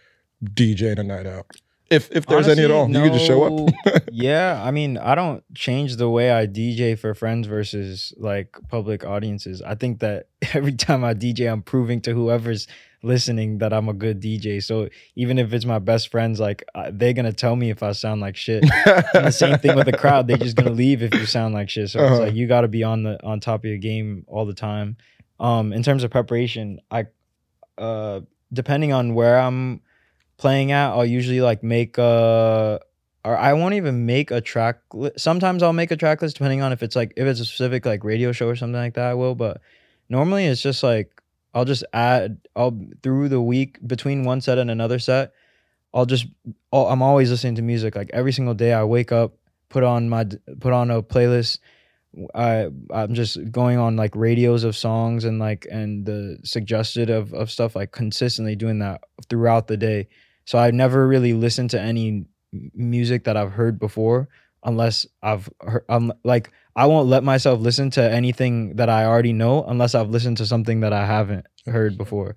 DJing a night out. If if there's any at all, Honestly, you can just show up. yeah, I mean, I don't change the way I DJ for friends versus like public audiences. I think that every time I DJ, I'm proving to whoever's listening that I'm a good DJ. So even if it's my best friends, like uh, they're gonna tell me if I sound like shit. And the same thing with the crowd; they're just gonna leave if you sound like shit. So it's Uh-huh. like you got to be on the on top of your game all the time. Um, in terms of preparation, I, uh, depending on where I'm playing at, I'll usually like make a, or I won't even make a track. Li- Sometimes I'll make a track list depending on if it's like if it's a specific like radio show or something like that. I will, but normally it's just like I'll just add. I'll through the week between one set and another set. I'll just I'll, I'm always listening to music. Like every single day, I wake up, put on my put on a playlist. I I'm just going on like radios of songs and like and the suggested of of stuff like consistently doing that throughout the day. So I've never really listened to any music that I've heard before unless I've heard um, like I won't let myself listen to anything that I already know unless I've listened to something that I haven't heard before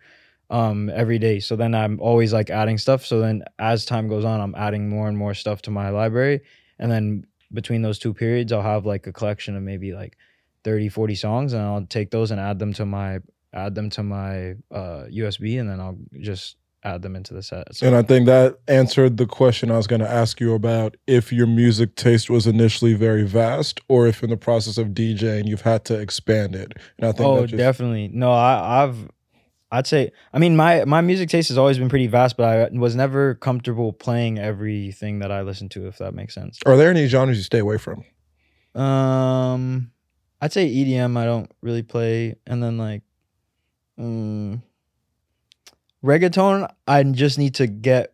um every day. So then i'm always like adding stuff. So then as time goes on i'm adding more and more stuff to my library. And then between those two periods i'll have like a collection of maybe like 30 40 songs and i'll take those and add them to my add them to my uh usb and then i'll just add them into the set so And I think that answered the question I was going to ask you about if your music taste was initially very vast or if in the process of DJing you've had to expand it. And I think oh that just, definitely no i i've i'd say i mean my my music taste has always been pretty vast but i was never comfortable playing everything that i listen to if that makes sense Are there any genres you stay away from? Um, I'd say EDM. I don't really play, and then like, um, reggaeton. I just need to get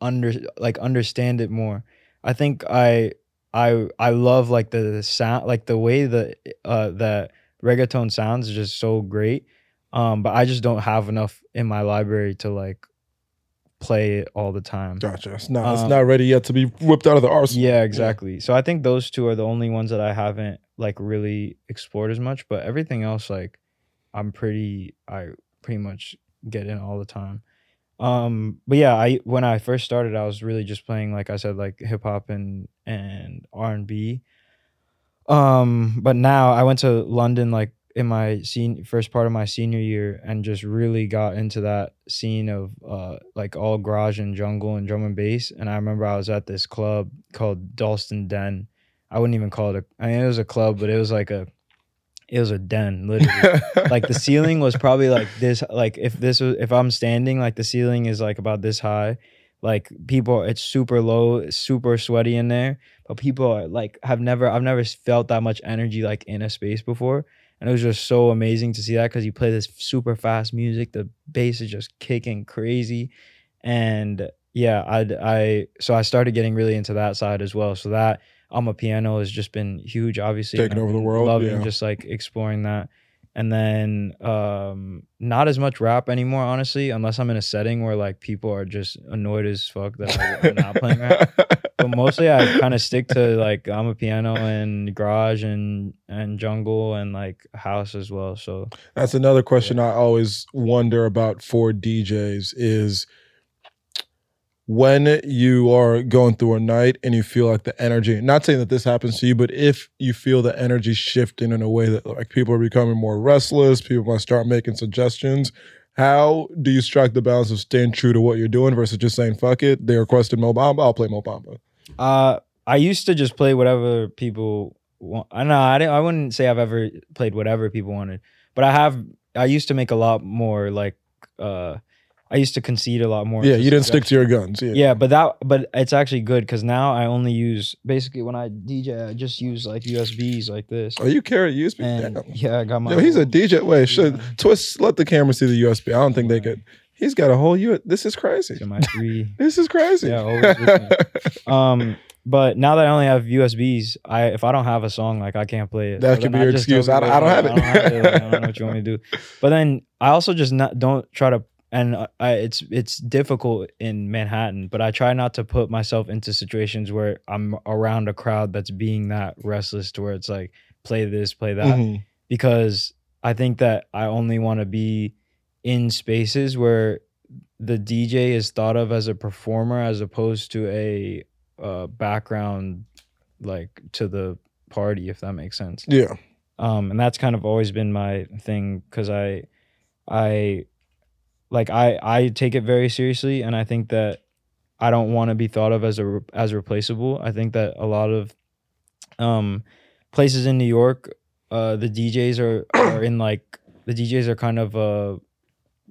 under like understand it more. I think I I I love like the sound, like the way the uh that reggaeton sounds is just so great. Um, but I just don't have enough in my library to like play it all the time. Gotcha. It's not, it's Um, not ready yet to be whipped out of the arsenal. Yeah, exactly. So I think those two are the only ones that I haven't like really explored as much, but everything else like I'm pretty I pretty much get in all the time. Um but yeah, I when I first started I was really just playing like I said like hip hop and and R&B. Um but now I went to London like in my scene first part of my senior year and just really got into that scene of uh like all garage and jungle and drum and bass and I remember I was at this club called Dalston Den. I wouldn't even call it a I mean it was a club but it was like a it was a den literally. like the ceiling was probably like this like if this was if I'm standing like the ceiling is like about this high. Like people it's super low, it's super sweaty in there, but people are like have never I've never felt that much energy like in a space before and it was just so amazing to see that because you play this super fast music the bass is just kicking crazy and yeah i i so i started getting really into that side as well so that amapiano has just been huge obviously Taking over the world, loving yeah. just like exploring that and then um not as much rap anymore honestly unless i'm in a setting where like people are just annoyed as fuck that i'm not playing rap but mostly I kind of stick to like amapiano and garage and and jungle and like house as well. So That's another question I always wonder about for DJs is when you are going through a night and you feel like the energy, not saying that this happens to you, but if you feel the energy shifting in a way that like people are becoming more restless, people might start making suggestions. How do you strike the balance of staying true to what you're doing versus just saying "fuck it"? They requested Mo Bamba, I'll play Mo Bamba. Uh, I used to just play whatever people want. I know I didn't, I wouldn't say I've ever played whatever people wanted, but I have. I used to make a lot more like. uh I used to concede a lot more. Yeah, you didn't stick to your guns. Yeah, Yeah, but that but it's actually good because now I only use basically when I DJ I just use like USBs like this. Oh, you carry USB? And Damn. yeah, I got my. Yo, he's a DJ. Wait, should twist? Let the camera see the USB. I don't think they could. He's got a whole U. This is crazy. my three. This is crazy. Yeah, always um, but now that I only have USBs, I if I don't have a song, like I can't play it. That So could be your excuse. I don't- I don't have it. I don't have it. Like, I don't know what you want me to do. But then I also just not don't try to. And I- I, it's it's difficult in Manhattan, but I try not to put myself into situations where I'm around a crowd that's being that restless to where it's like play this, play that Mhm. because I think that I only want to be in spaces where the DJ is thought of as a performer as opposed to a uh, background like to the party if that makes sense Yeah. um and that's kind of always been my thing cuz I I like I I take it very seriously and I think that I don't want to be thought of as a as replaceable I think that a lot of um places in New York uh the DJs are are in like the DJs are kind of uh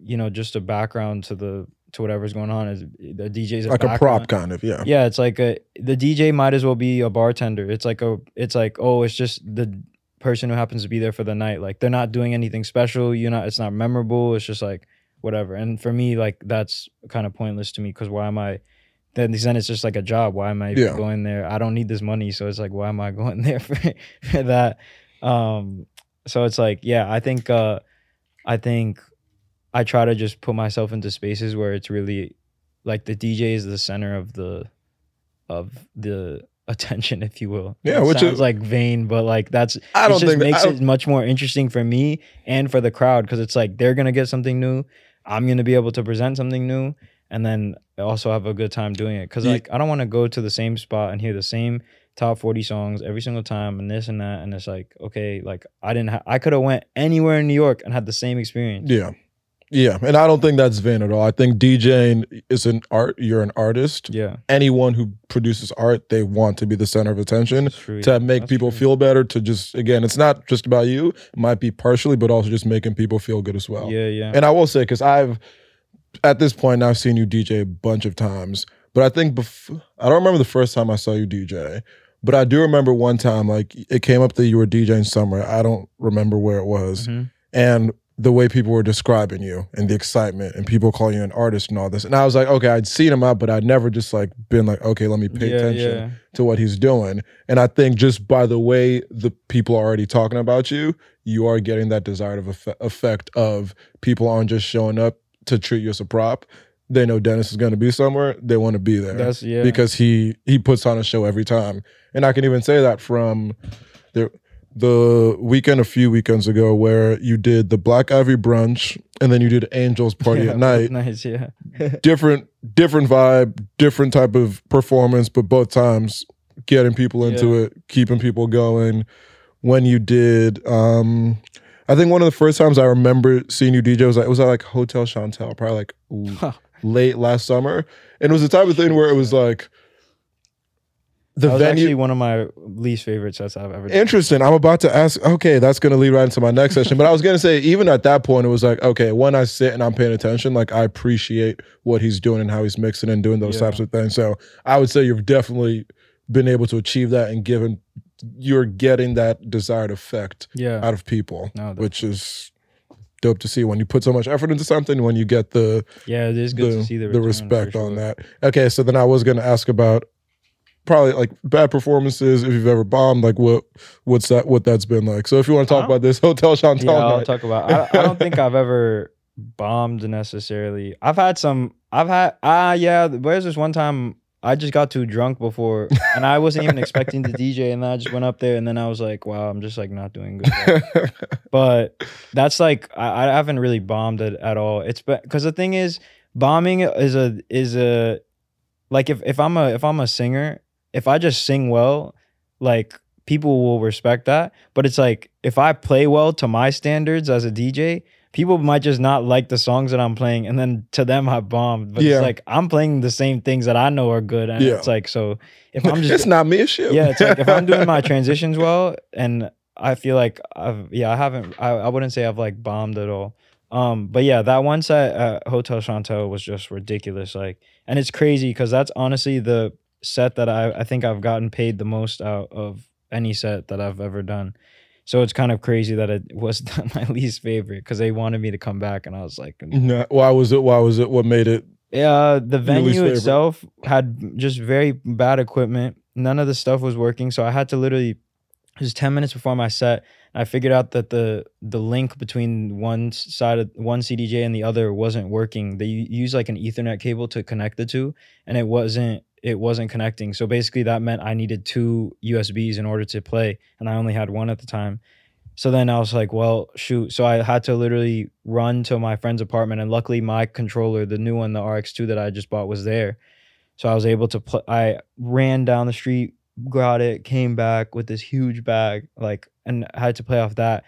you know just a background to the to whatever's going on is the DJs are Like a prop, kind of. Yeah. yeah, it's like a the DJ might as well be a bartender. It's like a it's like oh, it's just the person who happens to be there for the night. Like they're not doing anything special. You know, it's not memorable. It's just like whatever. And for me, like that's kind of pointless to me because why am I? Then then it's just like a job. Why am I Yeah. going there? I don't need this money, so it's like why am I going there for, for that? Um, so it's like yeah, I think uh, I think I try to just put myself into spaces where it's really like the DJ is the center of the of the attention, if you will. Yeah, It which sounds is- like vain, but like that's I it don't just think that- makes I it much more interesting for me and for the crowd because it's like they're gonna get something new. I'm gonna be able to present something new, and then also have a good time doing it. Because Ye- like I don't want to go to the same spot and hear the same top 40 songs every single time and this and that and it's like okay like i didn't ha- i could have went anywhere in new york and had the same experience Yeah. Yeah. And I don't think that's vain at all. I think DJing is an art. You're an artist. yeah Anyone who produces art, they want to be the center of attention. true, to yeah. make That's people true. feel better to just again it's not just about you it might be partially but also just making people feel good as well yeah yeah and i will say because i've at this point I've seen you dj a bunch of times but i think bef- i don't remember the first time i saw you dj but i do remember one time like it came up that you were djing somewhere i don't remember where it was Mhm. and the way people were describing you and the excitement and people calling you an artist and all this and i was like okay i'd seen him out but i'd never just like been like okay let me pay yeah, attention yeah. to what he's doing. And I think just by the way the people are already talking about you, you are getting that desired effect of people aren't just showing up to treat you as a prop. They know Dennis is going to be somewhere. They want to be there That's yeah. because he he puts on a show every time. And I can even say that from the the weekend a few weekends ago where you did the Black Ivy brunch and then you did Angels party yeah, at night Nice, yeah. different different vibe, different type of performance, but both times getting people into Yeah. it, keeping people going. When you did, um, I think one of the first times I remember seeing you DJ was like it was at like Hotel Chantelle, probably like Huh. late last summer, and it was the type of thing where it was like the that venue. actually one of my least favorite sets I've ever done. Interesting. I'm about to ask. Okay, that's going to lead right into my next session. But I was going to say, even at that point, it was like, okay, when I sit and I'm paying attention, like I appreciate what he's doing and how he's mixing and doing those Yeah. types of things. So I would say you've definitely been able to achieve that and given you're getting that desired effect Yeah. out of people, No, which is dope to see when you put so much effort into something. When you get the yeah, it is good the, to see the, the respect on that. Okay, so then I was going to ask about probably like bad performances if you've ever bombed like what what's that what that's been like so if you want to talk about this hotel Chantelle Yeah, I'll night- talk about. I, I don't think I've ever bombed necessarily. I've had some. I've had. Ah, yeah. Where's this one time? I just got too drunk before, and I wasn't even expecting to DJ, and then I just went up there, and then I was like, "Wow, I'm just like not doing good." but that's like I, I haven't really bombed it at all. It's because the thing is, bombing is a is a like if if I'm a if I'm a singer, if I just sing well, like people will respect that. But it's like if I play well to my standards as a DJ, people might just not like the songs that I'm playing, and then to them I bombed. But Yeah. it's like I'm playing the same things that I know are good, and Yeah. it's like so if I'm just it's not me, it's shit. yeah, it's like if I'm doing my transitions well, and I feel like I've yeah, I haven't I, I wouldn't say I've like bombed at all. Um, but yeah, that one set at Hotel Chantelle was just ridiculous. Like, and it's crazy because that's honestly the set that I I think I've gotten paid the most out of any set that I've ever done. So it's kind of crazy that it was my least favorite because they wanted me to come back, and I was like, Nah, why was it? Why was it? What made it? yeah, uh, the venue itself had just very bad equipment. None of the stuff was working, so I had to literally it was 10 minutes before my set. I figured out that the the link between one side of one CDJ and the other wasn't working. They u- used like an Ethernet cable to connect the two, and it wasn't it wasn't connecting. So basically, that meant I needed two USBs in order to play, and I only had one at the time. So then I was like, well, shoot. So I had to literally run to my friend's apartment, and luckily my controller, the new one, the RX2 that I just bought, was there. So I was able to play. I ran down the street, got it, came back with this huge bag, like, and had to play off that.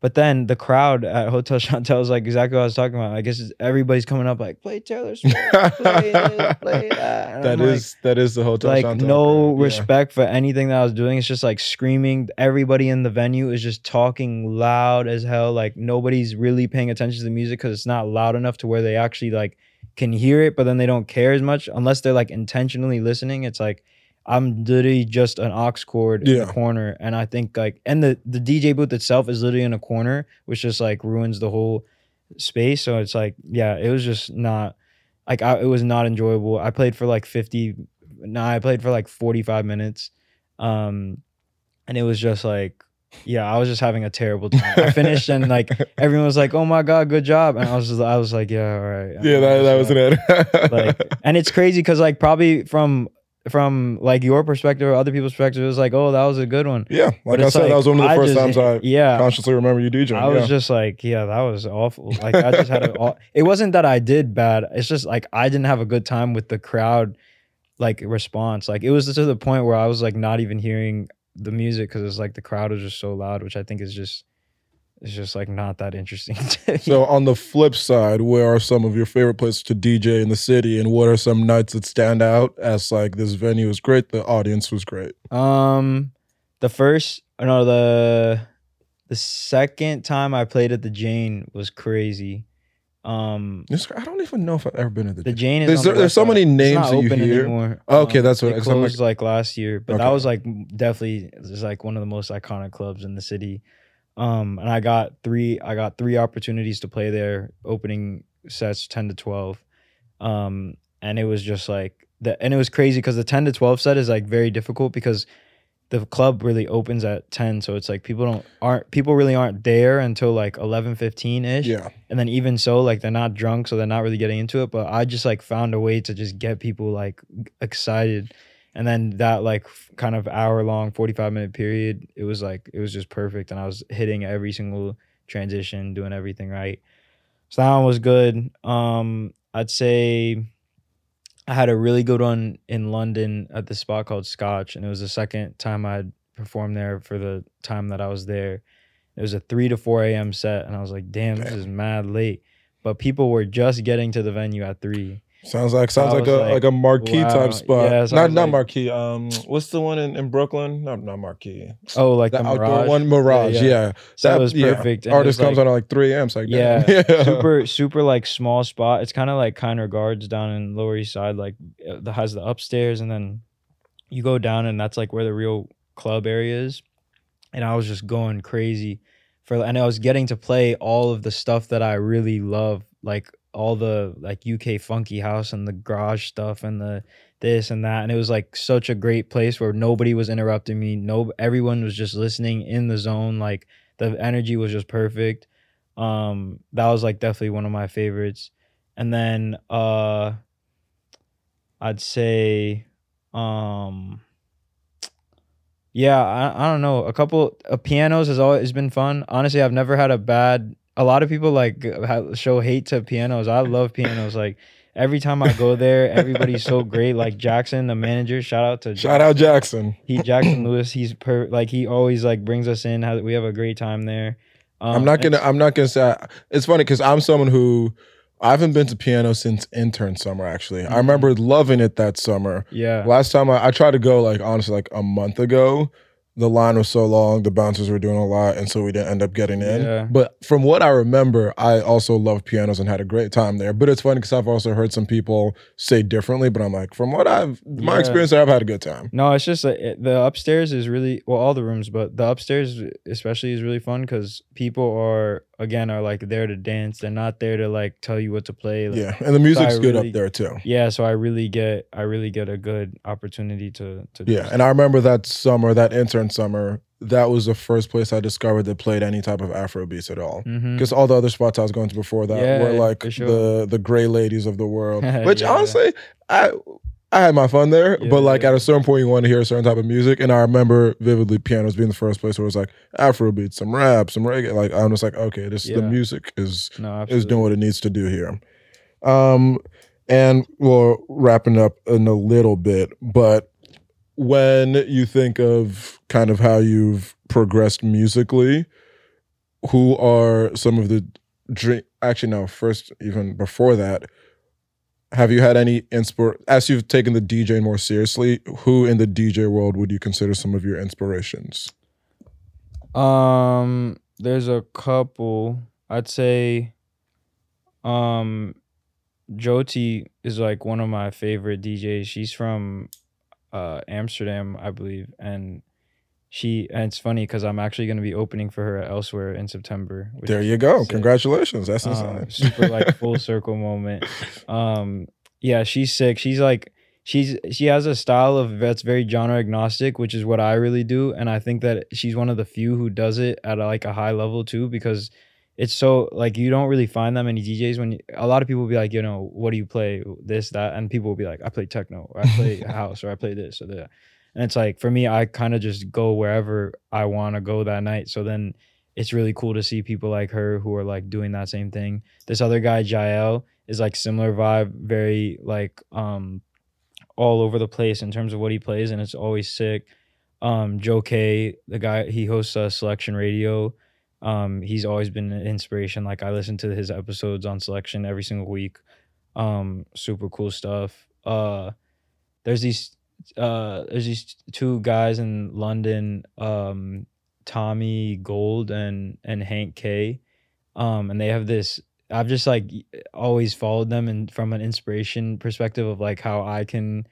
But then the crowd at Hotel Chantelle is like exactly what I was talking about. I guess it's- everybody's coming up like, play Taylor Swift, play this, play that. And That I'm like, is that is the hotel. like Chantelle no crowd, yeah. respect for anything that I was doing. It's just like screaming. Everybody in the venue is just talking loud as hell. Like nobody's really paying attention to the music because it's not loud enough to where they actually like can hear it, but then they don't care as much unless they're like intentionally listening. It's like I'm literally just an aux cord in Yeah. the corner, and I think like and the the DJ booth itself is literally in a corner, which just like ruins the whole space. So it's like yeah, it was just not like I, it was not enjoyable. I played for like 50 no, I played for like 45 minutes. Um and it was just like yeah, I was just having a terrible time. I finished and like everyone was like, "Oh my god, good job." And I was just I was like, "Yeah, all right." Yeah, that, that was it. like and it's crazy cuz like probably from from like your perspective or other people's perspective it was like, "Oh, that was a good one." yeah, like I said, that was one of the I first just- times I yeah, consciously remember you DJing. I was yeah. just like, yeah, that was awful. Like I just had a. It wasn't that I did bad. It's just like I didn't have a good time with the crowd, like response. Like it was to the point where I was like not even hearing the music because it's like the crowd was just so loud, which I think is just, it's just like not that interesting. So on the flip side, where are some of your favorite places to DJ in the city, and what are some nights that stand out as like this venue was great, the audience was great? Um, the first, no, the the second time I played at the Jane was crazy. Um, I don't even know if I've ever been to the. the Jane is There's- on the there's so many names that you hear. Anymore. Okay, Um, that's what- it I'm like- like last year, but that was like definitely it's like one of the most iconic clubs in the city. Um, and I got three, I got three opportunities to play there, opening sets ten to twelve. Um, and it was just like the, and it was crazy because the ten to twelve set is like very difficult because the club really opens at 10 so it's like people don't aren't people really aren't there until like 11 15 ish Yeah, and then even so like they're not drunk so they're not really getting into it. But i just like found a way to just get people like excited and then that like f- kind of hour long 45 minute period it was like it was just perfect. And i was hitting every single transition doing everything right. So that one was good. Um i'd say i had a really good one in london at this spot called scotch. And it was the second time i'd performed there for the time that i was there. It was a 3 to 4 a.m set. And i was like damn, this is mad late. But people were just getting to the venue at 3 sounds like sounds like a like, like, a marquee wow. type spot. Yeah, not not like- marquee. Um, what's the one in, in Brooklyn? Not not marquee. oh like the, the, outdoor mirage one, Mirage. Yeah, so That- was perfect it Artist comes like- out at like 3 a.m. Like Yeah, damn. super super like small spot. It's kind of like kind regards down in Lower East Side, like the has the upstairs, and then you go down, and that's like where the real club area is. And I was just going crazy for, and I was getting to play all of the stuff that I really love, like all the like UK funky house and the garage stuff and the this and that and it was like such a great place where nobody was interrupting me no everyone was just listening in the zone like the energy was just perfect. Um that was like definitely one of my favorites. And then uh i'd say um yeah i, I don't know a couple of pianos has always been fun. Honestly i've never had a bad a lot of people like show hate to pianos i love pianos like every time I go there, everybody's so great. Like Jackson, the manager, shout out to Shout out Jackson. he Jackson Lewis. He's per like he always like brings us in. We have a great time there. Um, I'm not gonna. I'm not gonna say. It's funny because I'm someone who I haven't been to piano since intern summer. Actually, I Mhm. remember loving it that summer. Yeah. Last time I, I tried to go, like honestly, like a month ago. The line was so long, the bouncers were doing a lot, and so we didn't end up getting in. Yeah. But from what I remember, I also loved pianos and had a great time there. But it's funny because I've also heard some people say differently. But I'm like, from what I've my Yeah. experience there, I've had a good time. No, it's just uh, it, the upstairs is really well, all the rooms, but the upstairs especially is really fun because people are again are like there to dance. They're not there to like tell you what to play. Like, Yeah, and the music's I good really- up there too. yeah. So I really get I really get a good opportunity to to do Yeah, and I remember that summer, that intern summer, that was the first place I discovered that played any type of Afro beats at all. Because all the other spots I was going to before that Yeah, were like sure. the the gray ladies of the world. Which Yeah. honestly, I I had my fun there, Yeah, but like at a certain point, you want to hear a certain type of music, and I remember vividly pianos being the first place where it was like Afro beats, some rap, some reggae. Like I'm just like, okay, this the music is no, is doing what it needs to do here. Um, and we're wrapping up in a little bit, but when you think of kind of how you've progressed musically, who are some of the dream? Actually, no. First, even before that, have you had any inspir? As you've taken the DJ more seriously, who in the DJ world would you consider some of your inspirations? Um, there's a couple. I'd say, um, Jyoty is like one of my favorite DJs. She's from uh Amsterdam, I believe, and she and it's funny because I'm actually going to be opening for her elsewhere in September. There you go. sick. Congratulations. That's Um, insane. super like full circle moment. Um, yeah, she's sick. She's like she's she has a style of that's very genre agnostic, which is what I really do, and I think that she's one of the few who does it at a, like a high level too, because it's so like you don't really find that many DJs when you, a lot of people will be like, you know, what do you play this that, and people will be like, I play techno, or I play house, or I play this or that, and it's like for me, I kind of just go wherever I want to go that night. So then it's really cool to see people like her who are like doing that same thing. This other guy, Jael, is like similar vibe, very like um all over the place in terms of what he plays, and it's always sick. Um, Joe Kay, the guy he hosts uh, Soulection Radio. Um, he's always been an inspiration. Like I listen to his episodes on Soulection every single week. Um, super cool stuff. Uh, there's these uh there's these two guys in London, um, Tommy Gold and and Hank K. Um, and they have this. I've just like always followed them and from an inspiration perspective of like how I can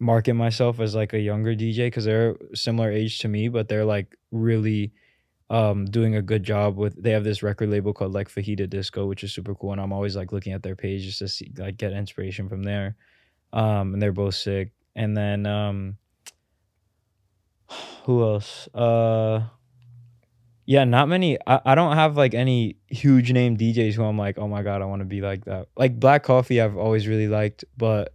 market myself as like a younger DJ because they're similar age to me, but they're like really um doing a good job with they have this record label called like Fajita Disco, which is super cool. And I'm always like looking at their page just to see like get inspiration from there. Um and they're both sick. And then um who else? Uh yeah, not many. I, I don't have like any huge name DJs who I'm like, oh my god, I want to be like that. Like Black Coffee, I've always really liked, but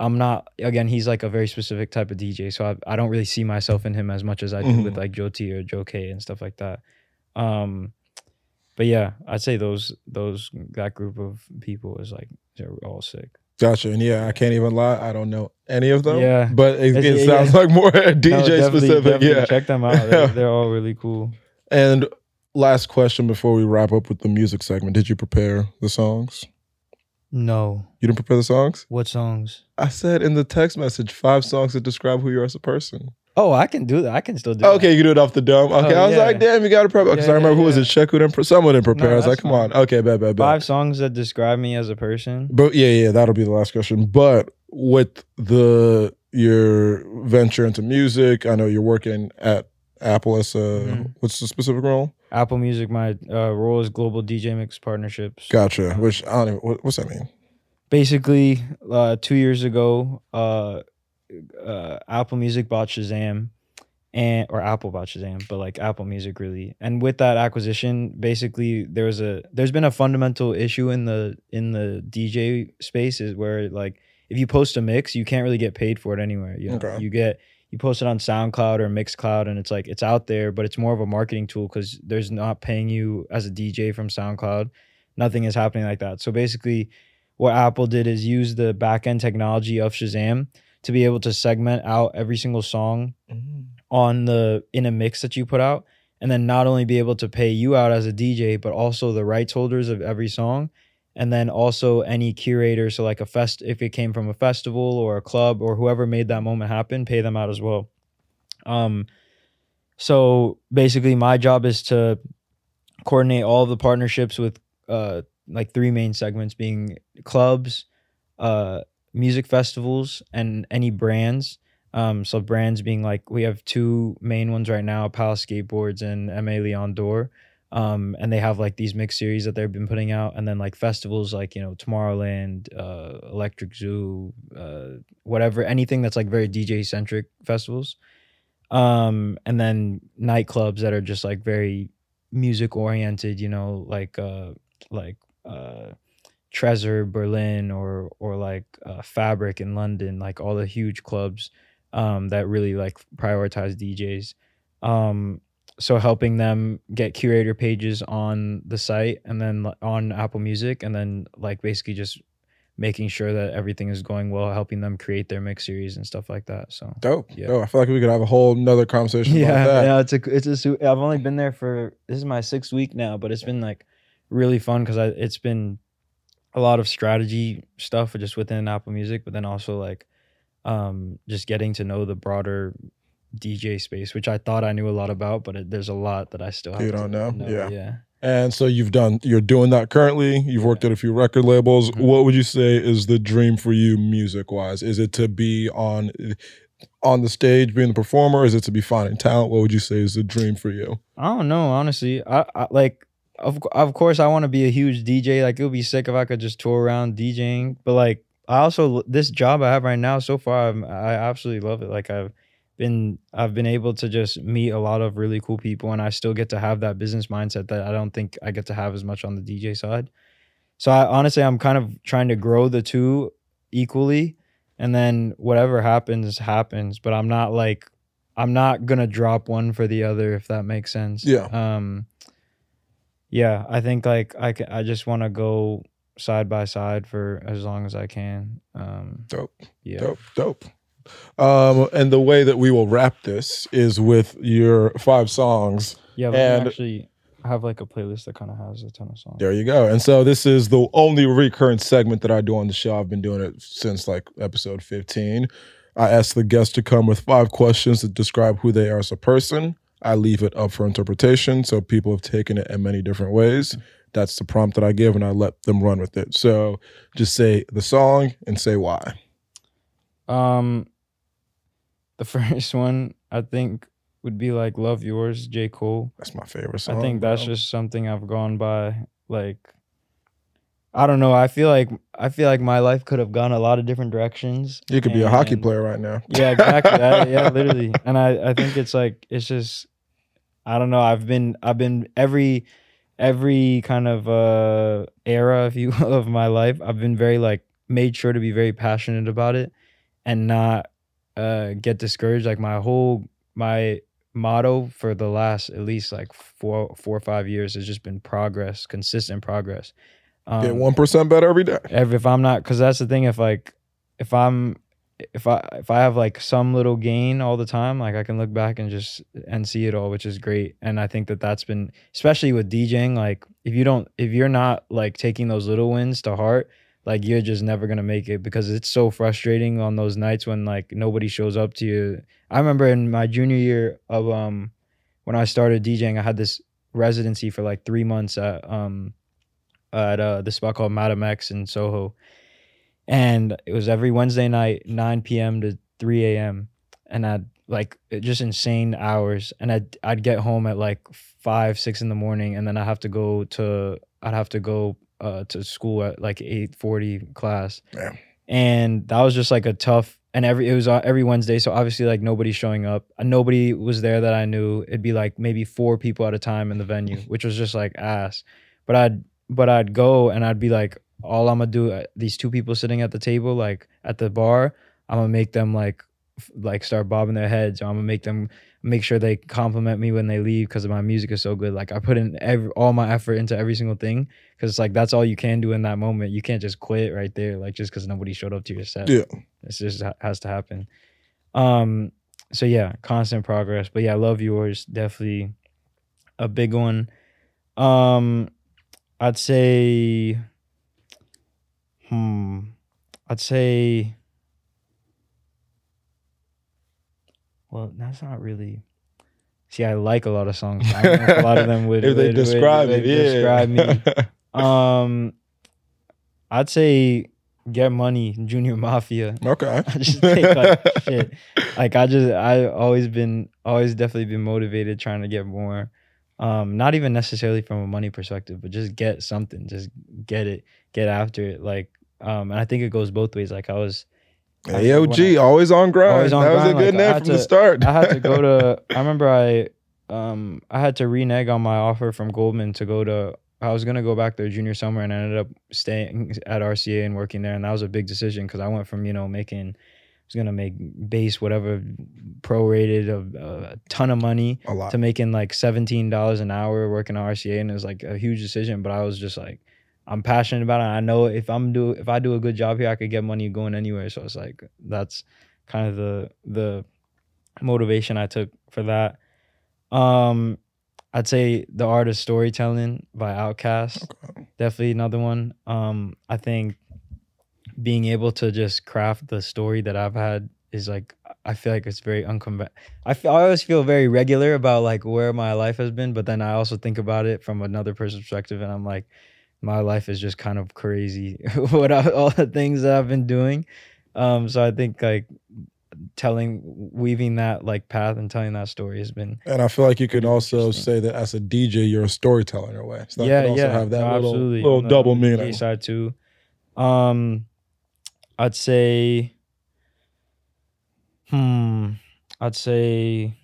I'm not. Again, he's like a very specific type of DJ, so I, I don't really see myself in him as much as I do Mhm. with like Jyoty or Joe Kay and stuff like that. Um, but yeah, I'd say those those that group of people is like they're all sick. Gotcha. And yeah, I can't even lie. I don't know any of them. Yeah. But it, it yeah, sounds yeah. like more No, DJ definitely- specific. definitely Yeah. check them out. They're, they're all really cool. And last question before we wrap up with the music segment. Did you prepare the songs? No, You didn't prepare the songs? what songs? I said in the text message five songs that describe who you are as a person. Oh, I can do that. I can still do. that. Okay, you can do it off the dome. Okay, Oh, I was yeah. like, damn, you got to prepare. Because Yeah, I remember yeah, who was it? Check who didn't. Pre- someone didn't prepare. No, I was like, come on. Okay, bad, bad, bad. Five songs that describe me as a person. But yeah, yeah, that'll be the last question. But with the your venture into music, I know you're working at Apple as a Mhm. what's the specific role? Apple Music, my uh, role is global DJ mix partnerships. Gotcha. Which I don't even. What, what's that mean? Basically, uh, two years ago, uh, uh, Apple Music bought Shazam, and or Apple bought Shazam, but like Apple Music really. And with that acquisition, basically there was a there's been a fundamental issue in the in the DJ space is where like if you post a mix, you can't really get paid for it anywhere. You know, Okay. you get you post it on SoundCloud or Mixcloud, and it's like it's out there, but it's more of a marketing tool because there's not paying you as a DJ from SoundCloud. Nothing is happening like that. So basically, what Apple did is use the back end technology of Shazam to be able to segment out every single song mm. on the in a mix that you put out and then not only be able to pay you out as a DJ but also the rights holders of every song and then also any curator so like a fest if it came from a festival or a club or whoever made that moment happen pay them out as well um so basically my job is to coordinate all the partnerships with uh like three main segments being clubs uh music festivals and any brands um, so brands being like we have two main ones right now, Palace Skateboards and Aimé Leon Dore. Um, and they have like these mix series that they've been putting out, and then like festivals like you know Tomorrowland, uh, Electric Zoo, uh, whatever, anything that's like very DJ centric festivals. Um, and then nightclubs that are just like very music oriented, you know, like uh, like uh, Tresor Berlin or or like uh, Fabric in London, like all the huge clubs um, that really like prioritize DJs. Um, so helping them get curator pages on the site and then on Apple Music, and then like basically just making sure that everything is going well, helping them create their mix series and stuff like that. So Dope. Yeah. Dope. I feel like we could have a whole nother conversation yeah, about that. yeah, it's a it's a I've only been there for this is my sixth week now, but it's been like really fun because I it's been a lot of strategy stuff just within Apple Music, but then also like um just getting to know the broader DJ space, which I thought I knew a lot about, but it, there's a lot that I still have You don't know? Yeah. yeah. And so you've done, you're doing that currently. You've worked at a few record labels. Mhm. What would you say is the dream for you, music wise? Is it to be on on the stage, being the performer? Is it to be finding talent? What would you say is the dream for you? I don't know, honestly. I, I like of of course I want to be a huge DJ. Like it would be sick if I could just tour around DJing. But like I also this job I have right now so far I'm, I absolutely love it. Like I've been I've been able to just meet a lot of really cool people and I still get to have that business mindset that I don't think I get to have as much on the DJ side. So I honestly I'm kind of trying to grow the two equally and then whatever happens happens, but I'm not like I'm not gonna drop one for the other if that makes sense. Yeah. Um. Yeah, I think like I ca- I just want to go side by side for as long as I can. Um. Dope. Yeah. Dope, dope. Um, and the way that we will wrap this is with your five songs. Yeah. But And- actually, I have like a playlist that kind of has a ton of songs. There you go. And so this is the only recurrent segment that I do on the show. I've been doing it since like episode 15. I ask the guest to come with five questions that describe who they are as a person. I leave it up for interpretation. So people have taken it in many different ways. That's the prompt that I give, and I let them run with it. So just say the song and say why. Um. The first one I think would be like "Love Yours," J. Cole. That's my favorite song. I think that's bro. just something I've gone by. Like, I don't know. I feel like I feel like my life could have gone a lot of different directions. you could be a hockey and- player right now. Yeah, exactly. I- yeah, literally. And I, I think it's like it's just I don't know. I've been I've been every every kind of uh era, if you will, of my life. I've been very like made sure to be very passionate about it and not uh get discouraged. Like my whole my motto for the last at least like four four or five years has just been progress, consistent progress. Um, Get one percent better every day. Ev- if I'm not, because that's the thing. If like, if I'm, if I if I have like some little gain all the time, like I can look back and just and see it all, which is great. And I think that that's been, especially with DJing, like if you don't, if you're not like taking those little wins to heart, like you're just never gonna make it because it's so frustrating on those nights when like nobody shows up to you. I remember in my junior year of um when I started DJing, I had this residency for like three months at um at uh this spot called Madam X in Soho. And it was every Wednesday night, 9 p.m. to 3 a.m. And I'd like just insane hours. And I'd I'd get home at like five, six in the morning, and then I have to go to I'd have to go uh to school at like 8:40 class. Damn. And that was just like a tough and every it was every Wednesday, so obviously like nobody's showing up. Uh, Nobody was there that I knew. It'd be like maybe four people at a time in the venue, which was just like ass. But I'd but I'd go and I'd be like, all I'm gonna do, uh, these two people sitting at the table, like at the bar, I'm gonna make them like like start bobbing their heads. Or I'm gonna make them, make sure they compliment me when they leave because my music is so good. Like I put in every all my effort into every single thing because it's like that's all you can do in that moment. You can't just quit right there, like just because nobody showed up to your set. Yeah. It's just has to happen. Um. So yeah, constant progress. But yeah, I love yours definitely a big one. Um, I'd say. Hmm. I'd say. Well, that's not really. See, I like a lot of songs. I don't know if a lot of them would. if they would- would- describe would it, yeah. Describe me. Um, I'd say Get Money, Junior Mafia. okay. I just think like shit. Like I just I always been always definitely been motivated trying to get more. Um, not even necessarily from a money perspective, but just get something, just get it, get after it. Like, um, and I think it goes both ways. Like I was, I- AOG, always on grind. Always on that was a good like, I name had from the to- start. I had to go to. I remember I, um, I had to renege on my offer from Goldman to go to. I was gonna go back there junior summer, and I ended up staying at RCA and working there, and that was a big decision because I went from you know making. I was gonna make base whatever prorated of uh, a ton of money to making like seventeen dollars an hour working at RCA, and it was like a huge decision. But I was just like, I'm passionate about it. I know if I'm do if I do a good job here, I could get money going anywhere. So it's like that's kind of the the motivation I took for that. Um, I'd say the art of storytelling by Outkast, Okay. definitely another one. Um, I think being able to just craft the story that I've had is like I feel like it's very unconven. I feel, I always feel very regular about like where my life has been, but then I also think about it from another person's perspective, and I'm like, my life is just kind of crazy. what I, all the things that I've been doing. Um, so I think like telling, weaving that like path and telling that story has been And I feel like you can also say that as a DJ, you're a storyteller in a way. So that yeah, also yeah, have that no, little, absolutely. little the double meaning. side too. Um, I'd say, hmm, I'd say,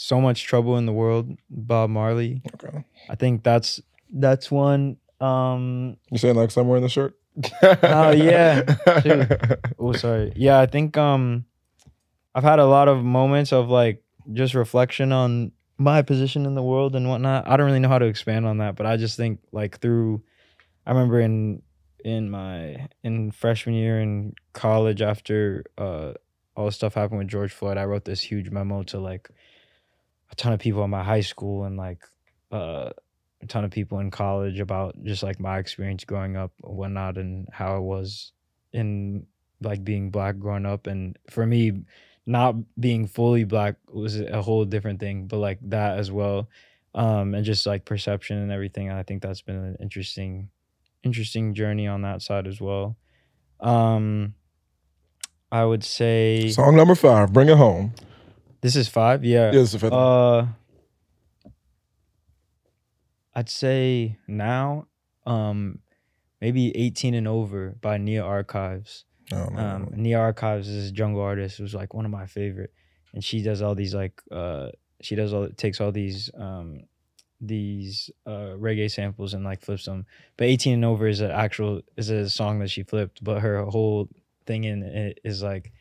so much trouble in the world, Bob Marley. Okay. I think that's that's one. Um, You saying like somewhere in the shirt? Oh, yeah. oh sorry, yeah, I think um, I've had a lot of moments of like just reflection on my position in the world and whatnot. I don't really know how to expand on that, but I just think like through, I remember in in my in freshman year in college after uh all the stuff happened with George Floyd, I wrote this huge memo to like a ton of people in my high school and like uh a ton of people in college about just like my experience growing up and whatnot and how it was in like being black growing up and for me not being fully black was a whole different thing but like that as well um and just like perception and everything i think that's been an interesting interesting journey on that side as well um i would say Song number five, Bring It Home. This is five? Yeah. Yeah, this is the fifth uh, I'd say now, um, maybe 18 and over by Nia Archives. Oh, no, Um, Nia Archives is a jungle artist who's like one of my favorite, and she does all these like uh, she does all takes all these um, these uh, reggae samples and like flips them. But 18 and over is an actual is a song that she flipped, but her whole thing in it is like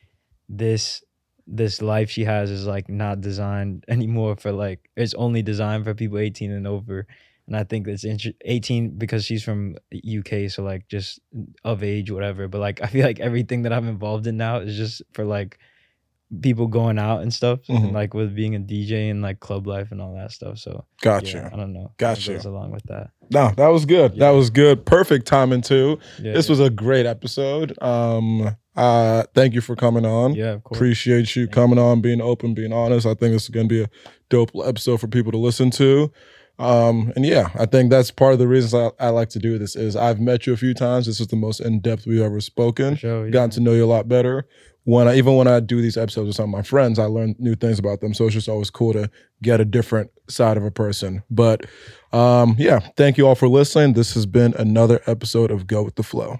this this life she has is like not designed anymore for like it's only designed for people 18 and over. And i think it's inter- 18 because she's from uk so like just of age whatever. But like i feel like everything that i'm involved in now is just for like people going out and stuff Mhm. and like with being a dj and like club life and all that stuff so Gotcha. yeah, i don't know Gotcha. goes along with that No, that was good. That was good. Perfect timing too. yeah this yeah. was a great episode. Um, uh, thank you for coming on. yeah of course Appreciate you Thank coming on, being open, being honest. I think this is going to be a dope episode for people to listen to. Um, and yeah, I think that's part of the reasons I, I like to do this is I've met you a few times. This is the most in depth we've ever spoken. Sure, yeah. Gotten to know you a lot better. When I, even when I do these episodes with some of my friends, I learn new things about them. So it's just always cool to get a different side of a person. But um, yeah, thank you all for listening. This has been another episode of Go with the Flo.